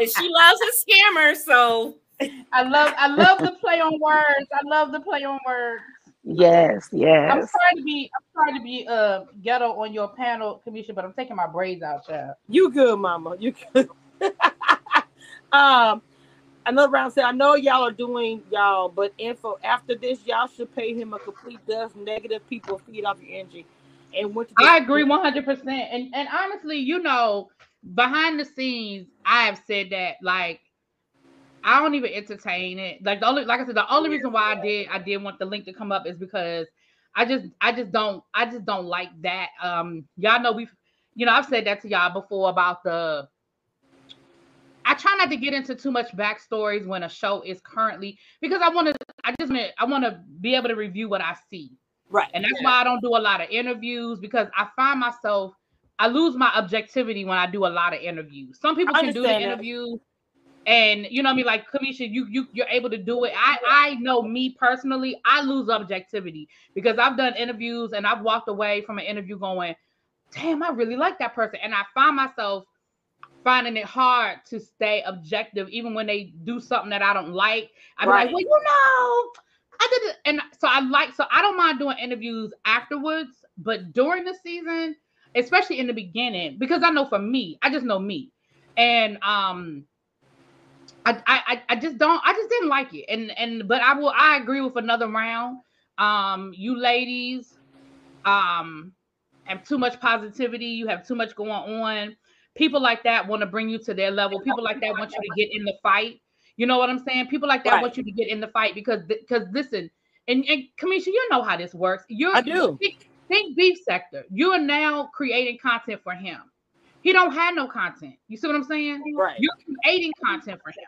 And she loves a scammer, so I love I love the play on words. I love the play on words. Yes, yes. I'm yes. trying to be I'm trying to be uh ghetto on your panel, Cameshia, but I'm taking my braids out, child. You good, mama. You good. um, another round said, I know y'all are doing y'all, but info after this, y'all should pay him a complete dust. Negative people feed off your energy. And went I agree 100. percent And and honestly, you know, behind the scenes, I have said that like I don't even entertain it. Like the only, like I said, the only reason why I did I did want the link to come up is because I just I just don't I just don't like that. Um, y'all know we've you know I've said that to y'all before about the. I try not to get into too much backstories when a show is currently because I want to. I just wanna- I want to be able to review what I see. Right. And that's why I don't do a lot of interviews because I find myself I lose my objectivity when I do a lot of interviews. Some people can do the that. interview and you know what I mean like Cameshia you you you're able to do it. I I know me personally I lose objectivity because I've done interviews and I've walked away from an interview going damn I really like that person and I find myself finding it hard to stay objective even when they do something that I don't like. I'm Right. like, well, you know, I did it. And so I like, so I don't mind doing interviews afterwards, but during the season, especially in the beginning, because I know for me, I just know me. And um I I I- just don't I just didn't like it. And and but I will I agree with another round. Um you ladies um have too much positivity, you have too much going on. People like that want to bring you to their level. People like that want you to get in the fight. You know what I'm saying? People like that Right. want you to get in the fight because because listen, and, and Cameshia, you know how this works. You're I do. Think, think beef sector. You are now creating content for him. He don't have no content. You see what I'm saying? Right. You're creating content for him.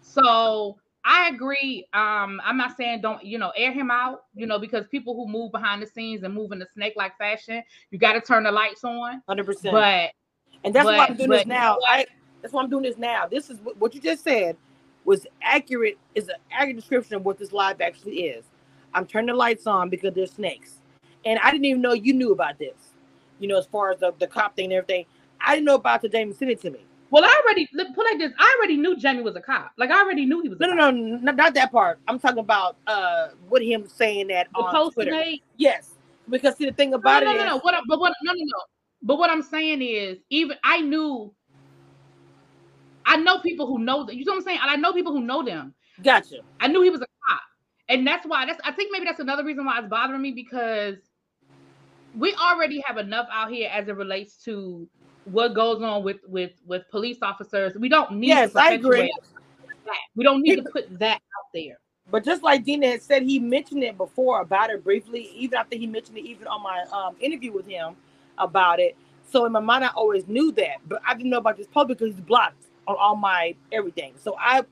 So I agree. Um, I'm not saying don't you know air him out, you know, because people who move behind the scenes and move in a snake-like fashion, you got to turn the lights on. Hundred percent. But And that's why I'm doing but this you now. know? I that's why I'm doing this now. This is what, what you just said was accurate. Is an accurate description of what this live actually is. I'm turning the lights on because there's snakes, and I didn't even know you knew about this. You know, as far as the, the cop thing and everything, I didn't know about the Jamie sent it to me. well, I already put like this. I already knew Jamie was a cop. Like I already knew he was. No, a no, no, not, that part. I'm talking about uh, what him saying that The on post Twitter. Nate. Yes, because see the thing about no, it no, is, no. What? I- But what? No, no, no. But what I'm saying is, even I knew. I know people who know that. You know what I'm saying? And I know people who know them. gotcha. I knew he was a cop, and that's why. That's I think maybe that's another reason why it's bothering me because we already have enough out here as it relates to what goes on with with with police officers. We don't need Yes, to I agree. that. We don't need to put that out there. But just like Dina had said, he mentioned it before about it briefly. Even think he mentioned it even on my um, interview with him about it. So in my mind, I always knew that, but I didn't know about this post because he's blocked on all my everything. So I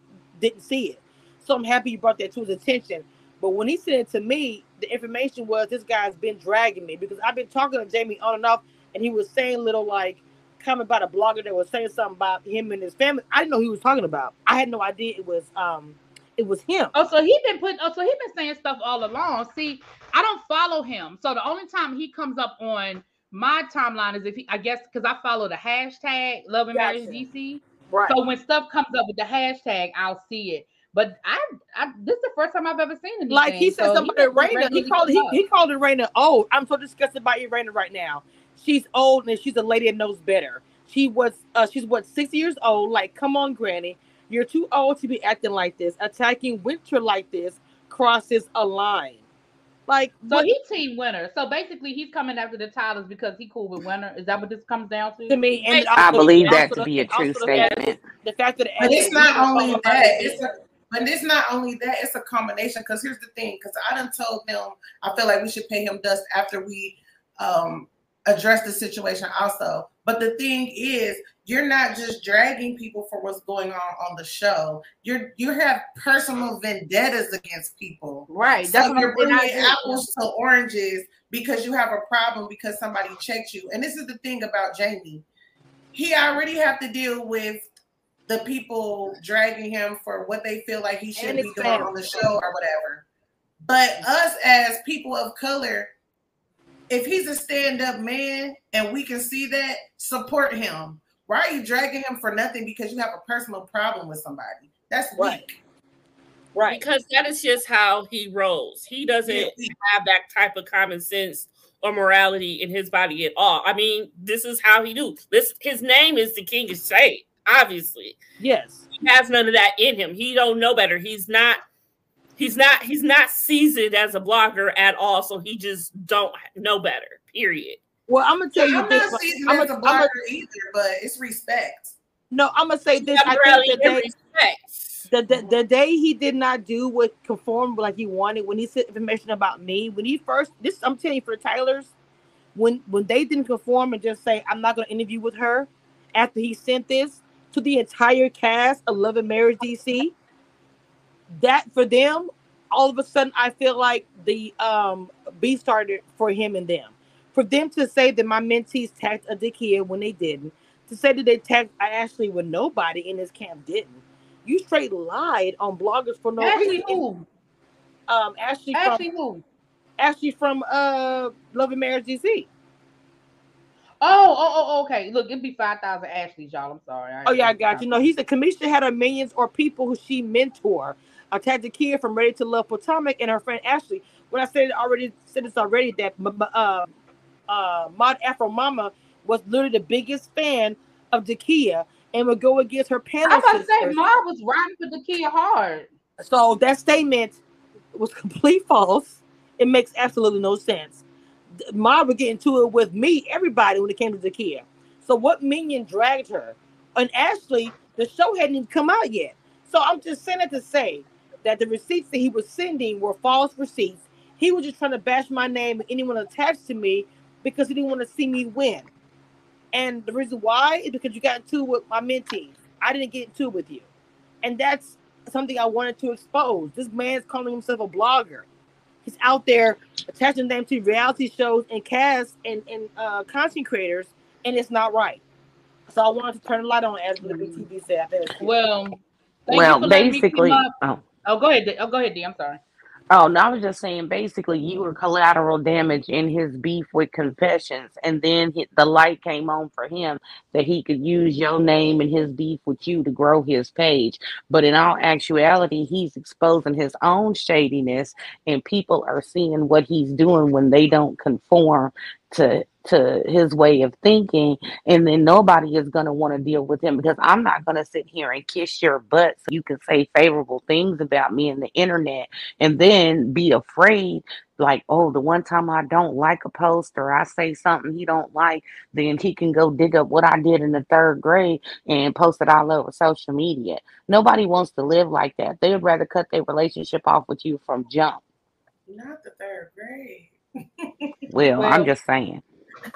didn't see it. So I'm happy you brought that to his attention. But when he sent it to me, the information was this guy's been dragging me because I've been talking to Jamie on and off, and he was saying little like comment about a blogger that was saying something about him and his family. I didn't know who he was talking about. I had no idea it was um it was him. Oh, so he been putting. Oh, so he been saying stuff all along. See, I don't follow him, so the only time he comes up on my timeline is if he, I guess, because I follow the hashtag Love and Marriage DC. Right. So when stuff comes up with the hashtag, I'll see it. But I, I this is the first time I've ever seen anything. like he said so something about Raina. He called he, he called it Raina old. I'm so disgusted by Raina right now. She's old and she's a lady that knows better. She was uh she's what six years old. Like, come on, Granny. You're too old to be acting like this. Attacking Winter like this crosses a line. Like So what- he team winner. So basically, he's coming after the Tylers because he cool with winner. Is that what this comes down to? to me, and I also- believe that to the- be a and also true the fact- statement. The fact that But it's not only Obama that. is- It's a, but it's not only that. It's a combination. Because here's the thing. Because I done told them I feel like we should pay him dust after we um address the situation also. But the thing is, you're not just dragging people for what's going on on the show. You're you have personal vendettas against people. Right. So That's you're I'm saying. I bringing apples to oranges because you have a problem because somebody checked you. And this is the thing about Jamie. He already have to deal with the people dragging him for what they feel like he should be doing on the show or whatever. But us as people of color, if he's a stand-up man and we can see that, support him. Why are you dragging him for nothing because you have a personal problem with somebody? That's Right. right. because that is just how he rolls. He doesn't Yeah. have that type of common sense or morality in his body at all. I mean, this is how he do. This his name is the King of Shade. Obviously, Yes. he has none of that in him. He don't know better. He's not. He's not. He's not seasoned as a blogger at all. So he just don't know better. Period. Well, I'm gonna tell you I'm this. not seasoned I'm as a gonna, I'm blogger gonna, either, but it's respect. no, I'm gonna say this. I Temporarily think that in respect. the, the the day he did not do what conformed like he wanted when he said information about me when he first this I'm telling you for the Tylers when when they didn't conform and just say I'm not going to interview with her after he sent this to the entire cast of Love and Marriage DC that for them all of a sudden I feel like the um B started for him and them for them to say that my mentees tagged a Takia when they didn't to say that they tagged Ashley when nobody in his camp didn't you straight lied on bloggers for no Ashley reason. who? Um, Ashley, Ashley from who? Ashley from uh Love and Marriage DC. Oh, oh, oh, okay. Look, it'd be five thousand Ashleys, y'all. I'm sorry. Oh yeah, I got you. No, he's a commissioner had her minions or people who she mentor. Attacked the kid from Ready to Love Potomac and her friend Ashley. When I said it already, said this already that uh, uh, Mod Afro Mama was literally the biggest fan of Takia and would go against her panel I'm about to say. Ma was riding for Takia hard. So that statement was complete false. It makes absolutely no sense. Ma would get into it with me, everybody, when it came to Takia. So what minion dragged her? And Ashley, the show hadn't even come out yet. So I'm just saying it to say that the receipts that he was sending were false receipts. He was just trying to bash my name and anyone attached to me because he didn't want to see me win. And the reason why is because you got into it with my mentees. I didn't get into it with you. And that's something I wanted to expose. This man's calling himself a blogger. He's out there attaching them to reality shows and casts and, and uh, content creators, and it's not right. So I wanted to turn the light on, as the BTV said. I think Well, you well, for letting me basically, oh, Oh, go ahead. Oh, go ahead, D. I'm sorry. oh, no, I was just saying, basically, you were collateral damage in his beef with Confessions, and then he, the light came on for him that he could use your name and his beef with you to grow his page. But in all actuality, he's exposing his own shadiness, and people are seeing what he's doing when they don't conform to to his way of thinking and then nobody is going to want to deal with him because I'm not going to sit here and kiss your butt so you can say favorable things about me in the internet and then be afraid like oh the one time I don't like a post or I say something he don't like then he can go dig up what I did in the third grade and post it all over social media. Nobody wants to live like that. They would rather cut their relationship off with you from jump. Not the third grade. well I'm just saying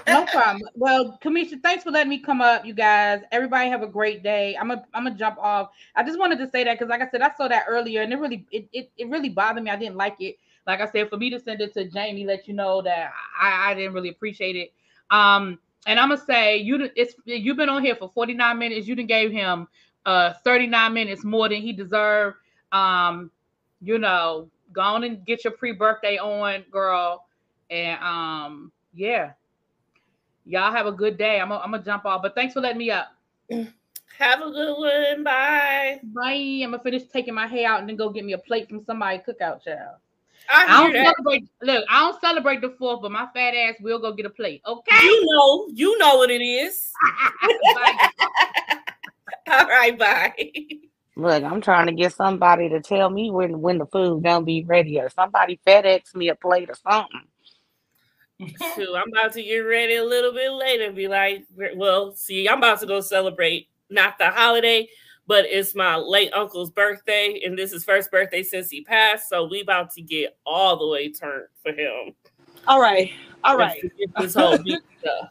No problem. Well, Cameshia, thanks for letting me come up, you guys. Everybody have a great day. I'm a I'm gonna jump off. I just wanted to say that because, like I said, I saw that earlier, and it really it, it it really bothered me. I didn't like it. Like I said, for me to send it to Jamie, let you know that I, I didn't really appreciate it. Um, and I'm gonna say you it's you've been on here for 49 minutes. You didn't gave him uh 39 minutes more than he deserved. Um, you know, go on and get your pre-birthday on, girl. And um, yeah. Y'all have a good day. I'm gonna jump off, but thanks for letting me up. Have a good one. Bye. Bye. I'm gonna finish taking my hair out and then go get me a plate from somebody cookout child. I, I don't celebrate. Look, I don't celebrate the fourth, but my fat ass will go get a plate. Okay. You know, you know what it is. All right, bye. Look, I'm trying to get somebody to tell me when when the food gonna be ready, or somebody FedEx me a plate or something. Shoot, I'm about to get ready a little bit later. Be like, well, see, I'm about to go celebrate not the holiday, but it's my late uncle's birthday, and this is first birthday since he passed. So we about to get all the way turned for him. All right, all right. This whole beef stuff.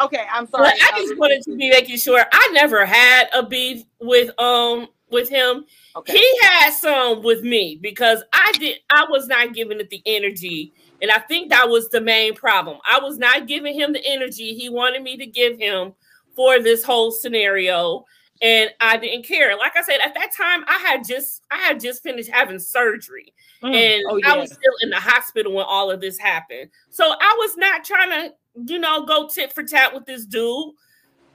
Okay, I'm sorry. But I just wanted to be making sure I never had a beef with um with him. Okay. He had some with me because I did I was not giving it the energy. And I think that was the main problem. I was not giving him the energy he wanted me to give him for this whole scenario. And I didn't care. Like I said, at that time, I had just I had just finished having surgery. Mm. And oh, yeah. I was still in the hospital when all of this happened. So I was not trying to you know, go tit for tat with this dude.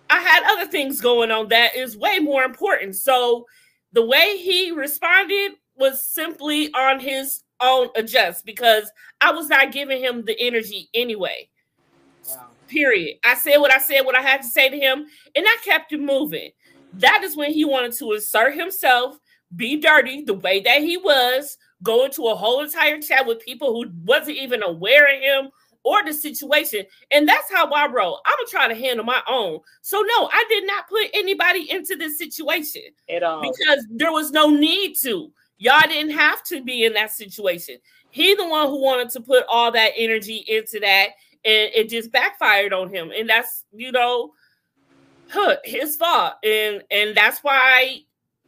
I had other things going on that is way more important. So the way he responded was simply on his own uh, adjust because I was not giving him the energy anyway. Wow. Period. I said what I said, what I had to say to him, and I kept it moving. That is when he wanted to assert himself, be dirty the way that he was, go into a whole entire chat with people who wasn't even aware of him or the situation. And that's how I roll. I'm gonna try to handle my own. So no, I did not put anybody into this situation at all because there was no need to. Y'all didn't have to be in that situation. He the one who wanted to put all that energy into that, and it just backfired on him. And that's you know, huh, his fault. And and that's why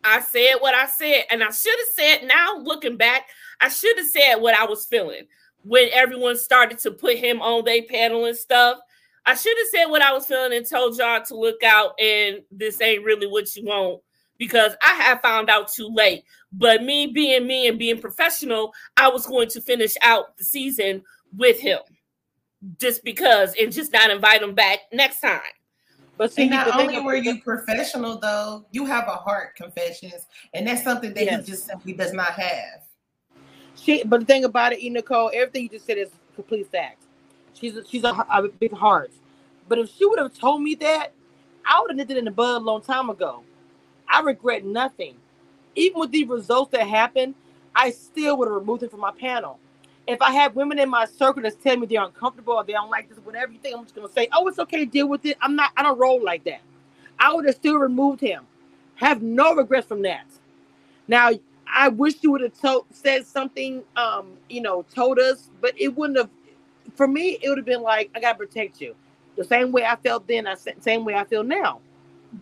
I said what I said. And I should have said now, looking back, I should have said what I was feeling when everyone started to put him on their panel and stuff. I should have said what I was feeling and told y'all to look out and this ain't really what you want because I have found out too late. But me being me and being professional, I was going to finish out the season with him just because and just not invite him back next time. But see, and not only were you professional though, you have a heart confessions, and that's something that yes. he just simply does not have. She, but the thing about it, E. Nicole, everything you just said is complete fact. She's a, she's a, a big heart. But if she would have told me that, I would have nipped it in the bud a long time ago. I regret nothing. Even with the results that happened, I still would have removed it from my panel. If I had women in my circle that's telling me they're uncomfortable or they don't like this, whatever you think, I'm just gonna say, "Oh, it's okay, deal with it." I'm not. I don't roll like that. I would have still removed him. Have no regrets from that. Now I wish you would have said something, um, you know, told us, but it wouldn't have. For me, it would have been like, I gotta protect you, the same way I felt then, I same way I feel now.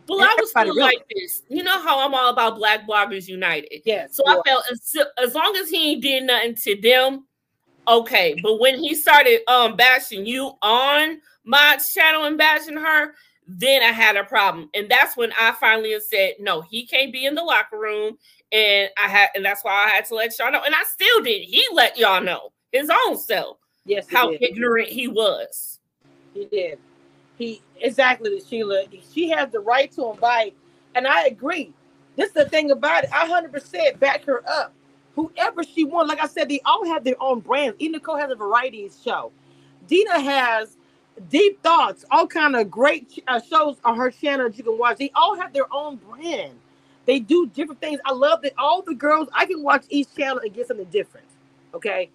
Well, and I was feeling like this. You know how I'm all about Black Bloggers United. Yeah. So I felt as, as long as he ain't did nothing to them, okay. But when he started um bashing you on my channel and bashing her, then I had a problem. And that's when I finally said, no, he can't be in the locker room and I had, and that's why I had to let y'all know. And I still did. He let y'all know his own self. Yes, how did. ignorant he was. He did. He exactly, Sheila. She has the right to invite, and I agree. This is the thing about it. I hundred percent back her up. Whoever she wants, like I said, they all have their own brands. E. Nicole has a variety show. Dina has deep thoughts, all kind of great uh, shows on her channel that you can watch. They all have their own brand. They do different things. I love that all the girls, I can watch each channel and get something different. Okay.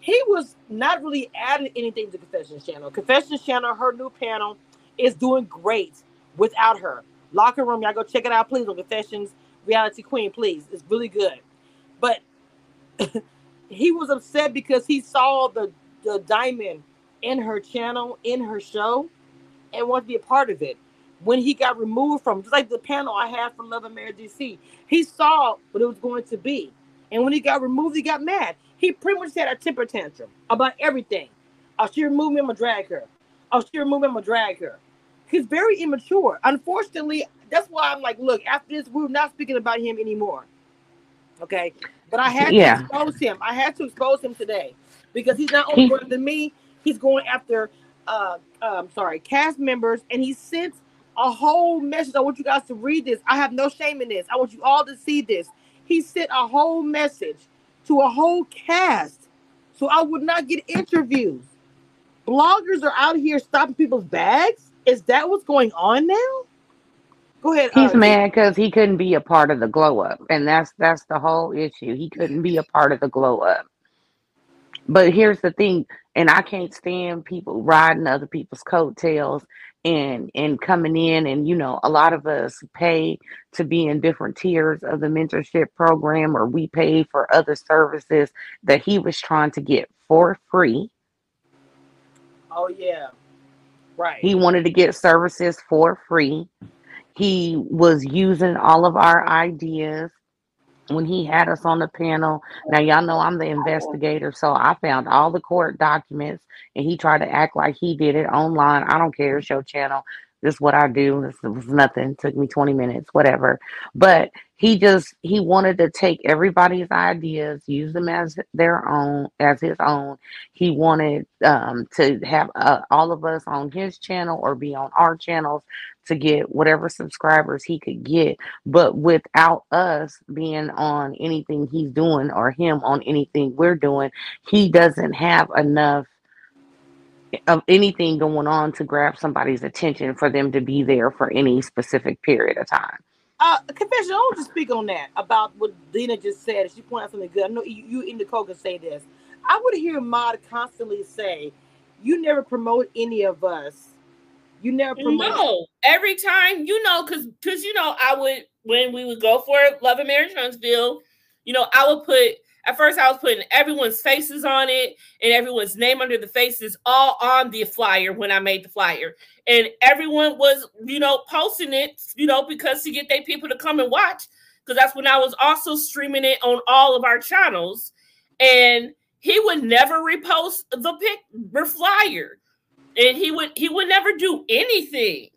He was not really adding anything to Confessions channel. Confessions channel, her new panel, is doing great without her. Locker room, y'all go check it out, please, on Confessions Reality Queen, please. It's really good. But he was upset because he saw the, the diamond in her channel, in her show, and wanted to be a part of it. When he got removed from, just like the panel I had for Love and Marriage DC, he saw what it was going to be. And when he got removed, he got mad. He pretty much had a temper tantrum about everything. Oh, she removed me, I'm gonna drag her. Oh, she removed me, I'm gonna drag her. He's very immature. Unfortunately, that's why I'm like, look, after this, we're not speaking about him anymore. Okay. But I had Yeah. to expose him. I had to expose him today because he's not only going than me, he's going after uh um sorry, cast members, and he sent a whole message. I want you guys to read this. I have no shame in this. I want you all to see this. He sent a whole message to a whole cast so I would not get interviews. Bloggers are out here stopping people's bags. Is that what's going on now? Go ahead. He's uh, mad because he couldn't be a part of the glow up, and that's that's the whole issue. He couldn't be a part of the glow up. But here's the thing, and I can't stand people riding other people's coattails and and coming in, and you know, a lot of us pay to be in different tiers of the mentorship program, or we pay for other services that he was trying to get for free. Oh yeah, right. He wanted to get services for free. He was using all of our ideas when he had us on the panel. Now, y'all know I'm the investigator, so I found all the court documents and he tried to act like he did it online. I don't care. Your channel. This is what I do. This was nothing. took me 20 minutes, whatever. But he just he wanted to take everybody's ideas, use them as their own, as his own. He wanted um, to have uh, all of us on his channel or be on our channels to get whatever subscribers he could get, but without us being on anything he's doing or him on anything we're doing, he doesn't have enough of anything going on to grab somebody's attention for them to be there for any specific period of time. Uh, confession. I want to speak on that about what Dina just said. She pointed out something good. I know you, you and Nicole can say this. I would hear Mod constantly say, "You never promote any of us. You never promote." No, every time you know, because because you know, I would when we would go for Love and Marriage Huntsville, you know, I would put at first I was putting everyone's faces on it and everyone's name under the faces all on the flyer when I made the flyer, and everyone was you know posting it, you know, because to get their people to come and watch, because that's when I was also streaming it on all of our channels, and he would never repost the pic the flyer. And he would he would never do anything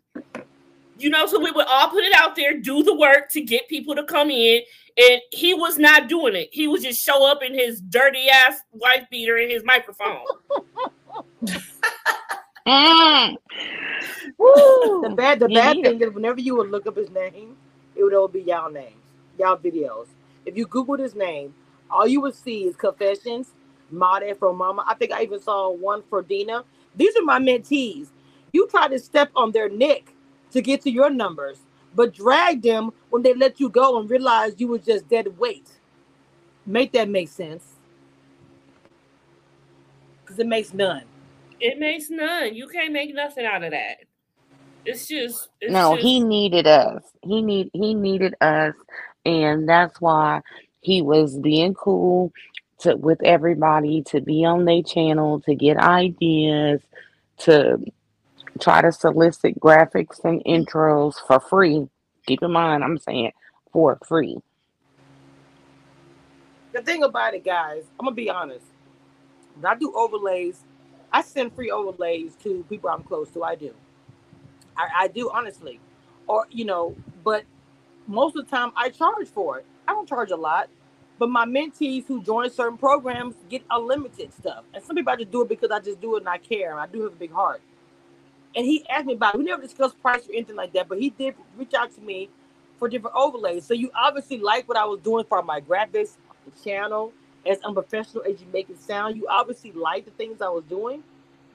you know so we would all put it out there do the work to get people to come in and he was not doing it he would just show up in his dirty ass wife beater and his microphone Mm. The bad, the bad need thing is whenever you would look up his name, it would all be y'all names, y'all videos. If you Googled his name, all you would see is confessions, Made from Mama. I think I even saw one for Dina. These are my mentees. You try to step on their neck to get to your numbers, but drag them when they let you go and realize you were just dead weight. Make that make sense? Because it makes none. it makes none you can't make nothing out of that it's just it's no, just, he needed us. He need he needed us, and that's why he was being cool to with everybody to be on their channel to get ideas to try to solicit graphics and intros for free. Keep in mind, I'm saying for free. the thing about it, guys, I'm gonna be honest. When I do overlays, I send free overlays to people I'm close to. I do. I, I do honestly. Or, you know, but most of the time I charge for it. I don't charge a lot. But my mentees who join certain programs get unlimited stuff. And some people I just do it because I just do it and I care. I do have a big heart. And he asked me about it. We never discussed price or anything like that, but he did reach out to me for different overlays. So you obviously like what I was doing for my graphics, the channel, as unprofessional as you make it sound. You obviously like the things I was doing.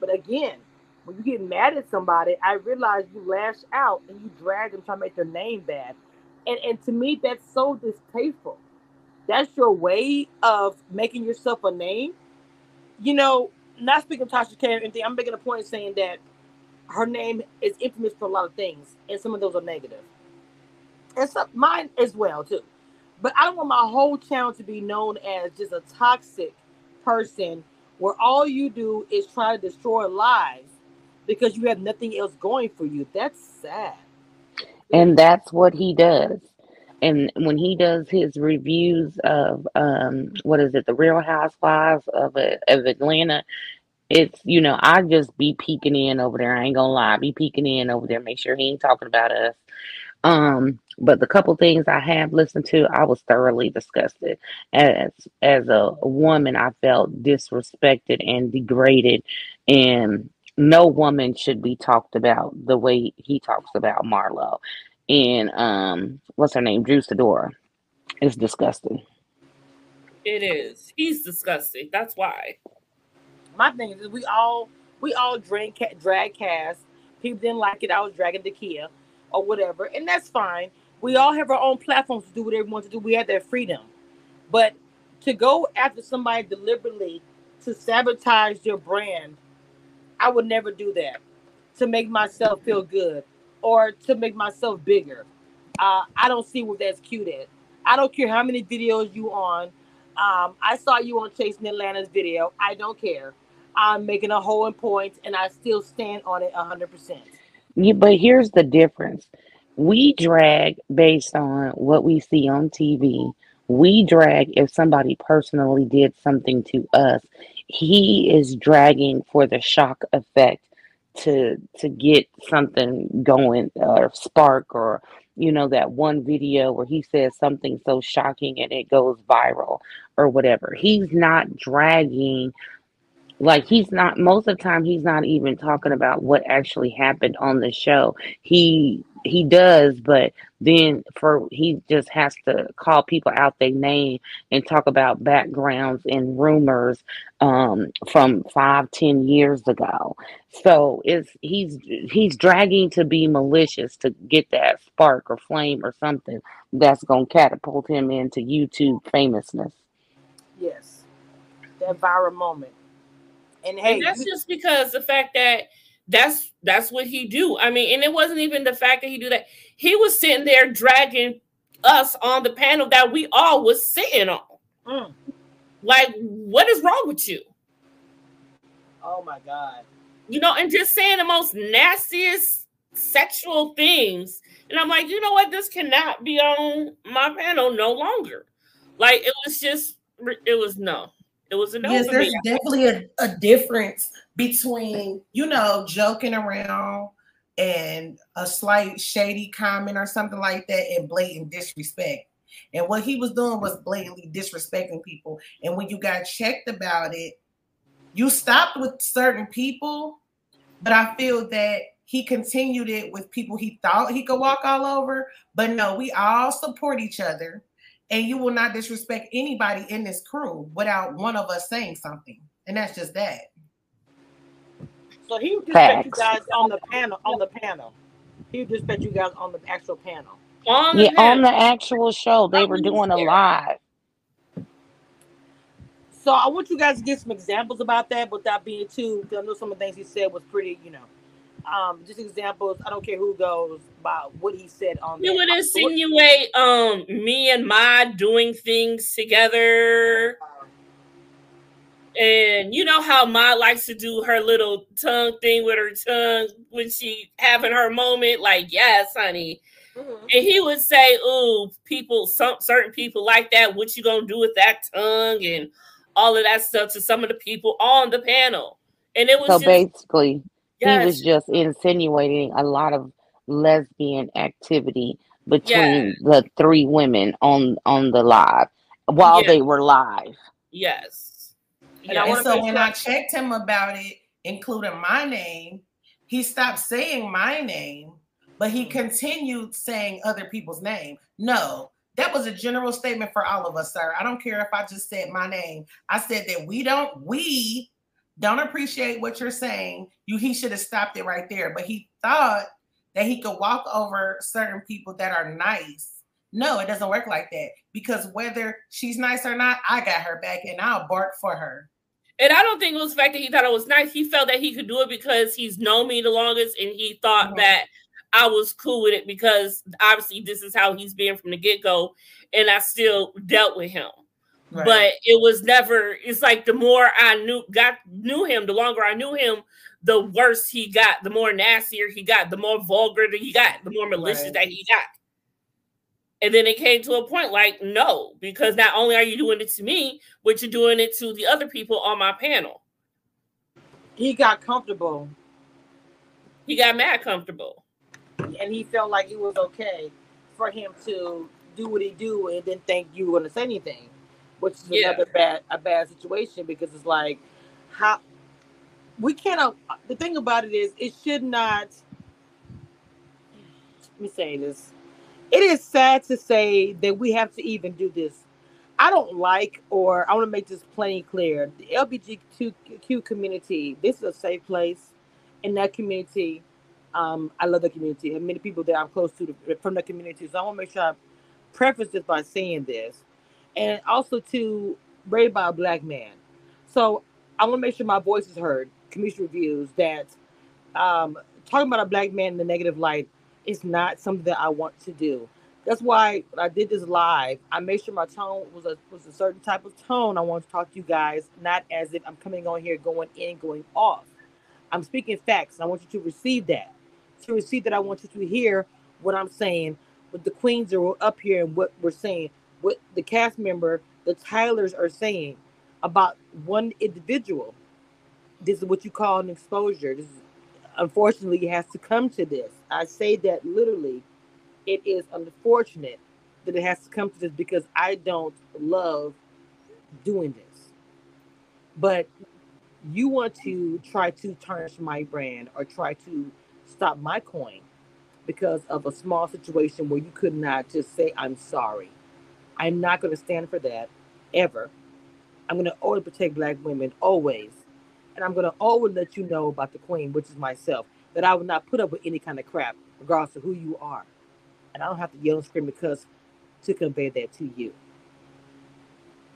But again, when you get mad at somebody, I realize you lash out and you drag them trying to make their name bad. And and to me, that's so distasteful. That's your way of making yourself a name. You know, not speaking of Tasha K or anything, I'm making a point saying that her name is infamous for a lot of things, and some of those are negative. And some mine as well too. But I don't want my whole channel to be known as just a toxic person where all you do is try to destroy lives because you have nothing else going for you. That's sad. and that's what he does. And when he does his reviews of um, what is it, the Real Housewives of uh, of Atlanta, it's you know I just be peeking in over there. I ain't gonna lie, I be peeking in over there, make sure he ain't talking about us. Um, but the couple things I have listened to, I was thoroughly disgusted. As as a, woman, I felt disrespected and degraded, and no woman should be talked about the way he talks about Marlo. And um, what's her name, Drew Sidora. It's disgusting. It is. He's disgusting. That's why. My thing is, we all we all drag drag cast. People didn't like it. I was dragging Takia or whatever, and that's fine. We all have our own platforms to do whatever we want to do. We have that freedom, but to go after somebody deliberately to sabotage your brand, I would never do that. To make myself feel good or to make myself bigger. Uh, I don't see what that's cute at. I don't care how many videos you on. Um, I saw you on Chasing Atlanta's video. I don't care. I'm making a hole in points, and I still stand on it hundred percent. Yeah, but here's the difference. We drag based on what we see on TV. We drag if somebody personally did something to us. He is dragging for the shock effect to to get something going or spark or you know that one video where he says something so shocking and it goes viral or whatever. He's not dragging like he's not most of the time he's not even talking about what actually happened on the show. He he does but then for he just has to call people out their name and talk about backgrounds and rumors um from five ten years ago. So it's he's he's dragging to be malicious to get that spark or flame or something that's gonna catapult him into youtube famousness. Yes, that viral moment. And hey, and that's just because the fact that that's that's what he do. I mean, and it wasn't even the fact that he do that. He was sitting there dragging us on the panel that we all was sitting on. Mm. Like, what is wrong with you? oh my god. You know, and just saying the most nastiest sexual things. And I'm like, you know what? This cannot be on my panel no longer. Like, it was just, it was no. It was a no yes, there's me. definitely a, a difference between, you know, joking around and a slight shady comment or something like that and blatant disrespect. And what he was doing was blatantly disrespecting people. And when you got checked about it, you stopped with certain people, but I feel that he continued it with people he thought he could walk all over. But no, we all support each other and you will not disrespect anybody in this crew without one of us saying something. And that's just that. So he would disrespect you guys on the panel. On the panel, he would disrespect you guys on the actual panel. On the yeah on the actual show they were doing a live So I want you guys to give some examples about that without being too. I know some of the things he said was pretty, you know, um, just examples. I don't care who goes about what he said on. He there. would insinuate um me and Ma doing things together. And you know how Ma likes to do her little tongue thing with her tongue when she having her moment, like, yes, honey. Mhm. And he would say, Ooh, people, some certain people like that, what you gonna do with that tongue and all of that stuff to some of the people on the panel. And it was so just basically yes, he was just insinuating a lot of lesbian activity between the three women on on the live while Yeah. they were live yes. And And so when sure- I checked him about it, including my name, he stopped saying my name, but he mm-hmm. continued saying other people's name. No, that was a general statement for all of us, sir. I don't care if I just said my name. I said that we don't, we don't appreciate what you're saying. You he should have stopped it right there. But he thought that he could walk over certain people that are nice. No, it doesn't work like that. Because whether she's nice or not, I got her back and I'll bark for her. And I don't think it was the fact that he thought it was nice. He felt that he could do it because he's known me the longest, and he thought Mhm. that I was cool with it because obviously this is how he's been from the get go, and I still dealt with him. Right. but it was never it's like the more i knew got knew him the longer i knew him the worse he got the more nastier he got the more vulgar that he got the more malicious Right. that he got. And then it came to a point like no because not only are you doing it to me but you're doing it to the other people on my panel. He got comfortable. He got mad comfortable. And he felt like it was okay for him to do what he do and didn't think you were gonna say anything, which is Yeah. another bad a bad situation because it's like how we cannot. The thing about it is, it should not. Let me say this. It is sad to say that we have to even do this. I don't like, or I want to make this plain clear. The LGBTQ community. This is a safe place. In that community, um, I love the community and many people that I'm close to the, from the community. So I want to make sure I preface this by saying this, and also to raised by a black man. So I want to make sure my voice is heard. Cameshia reviews that um, talking about a black man in the negative light is not something that I want to do. That's why I did this live, I made sure my tone was a was a certain type of tone. I want to talk to you guys, not as if I'm coming on here going in, going off. I'm speaking facts. I want you to receive that. To receive that, I want you to hear what I'm saying, what the queens are up here and what we're saying, what the cast member, the Tylers are saying about one individual. This is what you call an exposure. This is, unfortunately, has to come to this. I say that literally. It is unfortunate that it has to come to this because I don't love doing this. But you want to try to tarnish my brand or try to stop my coin because of a small situation where you could not just say, I'm sorry. I'm not going to stand for that ever. I'm going to always protect Black women, always. And I'm going to always let you know about the queen, which is myself, that I will not put up with any kind of crap, regardless of who you are. And I don't have to yell and scream because to convey that to you.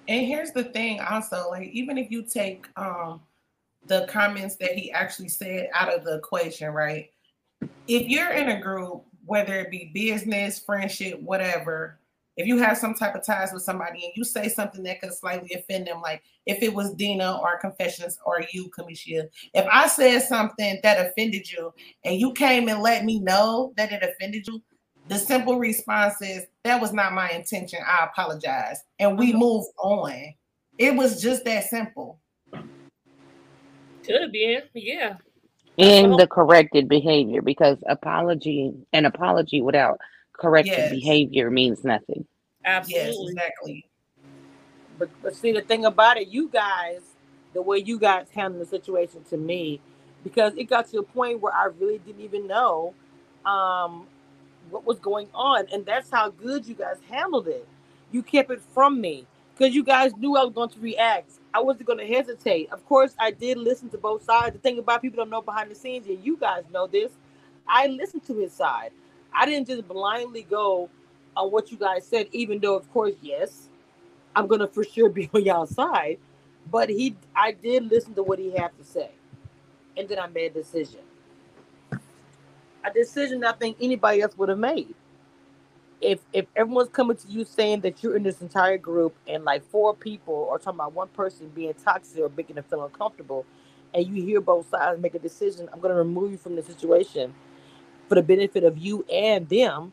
And here's the thing also, like even if you take um the comments that he actually said out of the equation, right? If you're in a group, whether it be business, friendship, whatever, if you have some type of ties with somebody and you say something that could slightly offend them, like if it was Dina or Confessions or you, Cameshia, if I said something that offended you and you came and let me know that it offended you, the simple response is that was not my intention. I apologize. And we mm-hmm. move on. It was just that simple. could have been yeah in the corrected behavior because apology an apology without corrected Yes. behavior means nothing. Yes, absolutely exactly. But, but see, the thing about it, you guys, the way you guys handled the situation to me, because it got to a point where I really didn't even know um, what was going on. And that's how good you guys handled it. You kept it from me because you guys knew I was going to react. I wasn't going to hesitate. Of course, I did listen to both sides. The thing about people don't know behind the scenes, and you guys know this, I listened to his side. I didn't just blindly go on what you guys said, even though, of course, yes, I'm gonna for sure be on y'all side. But he, I did listen to what he had to say, and then I made a decision. A decision I think anybody else would have made. If if everyone's coming to you saying that you're in this entire group and like four people are talking about one person being toxic or making them feel uncomfortable, and you hear both sides make a decision, I'm gonna remove you from the situation for the benefit of you and them,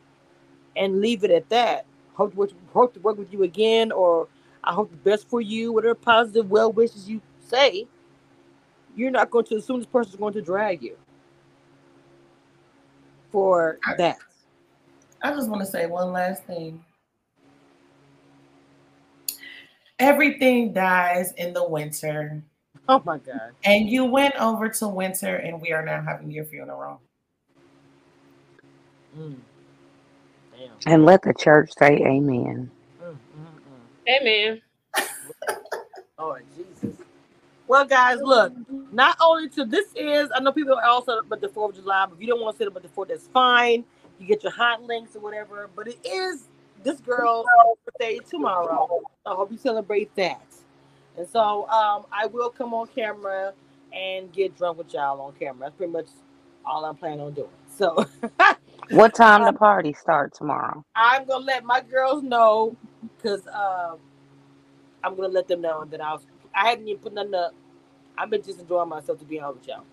and leave it at that. Hope to work, hope to work with you again, or I hope the best for you. Whatever positive well wishes you say, you're not going to assume this person's going to drag you for that. I just want to say one last thing. Everything dies in the winter. Oh my God. And you went over to winter, and we are now having your funeral. Mm. Damn. And let the church say amen. Mm, mm, mm. hey Oh Jesus. Well, guys, look. Not only to this is I know people are also but the Fourth of July. But if you don't want to set up at the Fourth, that's fine. You get your hot links or whatever. But it is this girl's birthday tomorrow. I hope you celebrate that. And so um, I will come on camera and get drunk with y'all on camera. That's pretty much all I'm planning on doing. So What time the party start tomorrow? I'm gonna let my girls know because uh, I'm gonna let them know, that I was I hadn't even put nothing up. I've been just enjoying myself to be honest with y'all.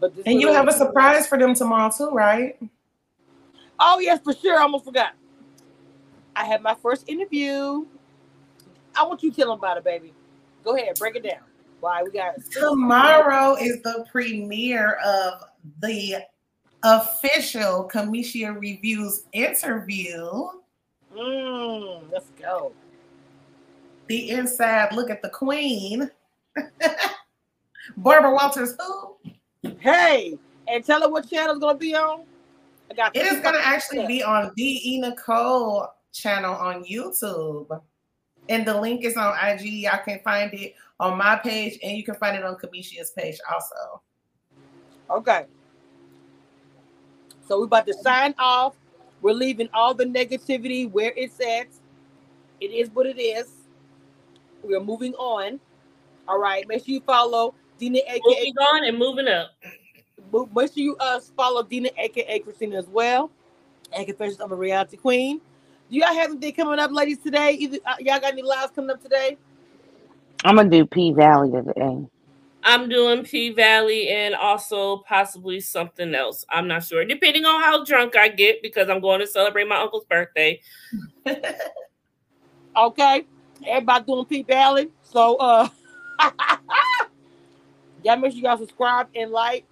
But this And you have a surprise for them tomorrow too, right? Oh yes, for sure. I almost forgot. I had my first interview. I want you to tell them about it, baby. Go ahead, break it down. Why we got Tomorrow is the premiere of the official Cameshia Reviews interview. Mm, let's go. The inside look at the queen. Barbara Walters, who? Hey, and tell her what channel it's gonna be on. I got It is going to actually be on the DE Nicole channel on YouTube. And the link is on IG. I can find it on my page and you can find it on Cameshia's page also. Okay. So we're about to sign off. We're leaving all the negativity where it's at. It is what it is. We are moving on. All right. Make sure you follow Dina, aka Moving on and moving up. Make sure you uh follow Dina, aka Christina, as well. And Confessions of a Reality Queen. Do y'all have anything coming up, ladies, today? Either uh, y'all got any lives coming up today? I'm gonna do P Valley today. I'm doing P Valley and also possibly something else. I'm not sure, depending on how drunk I get, because I'm going to celebrate my uncle's birthday. Okay. Everybody doing P Valley. So uh y'all make sure y'all subscribe and like.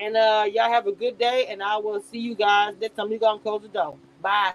And uh y'all have a good day. And I will see you guys next time we gonna close the door. Bye.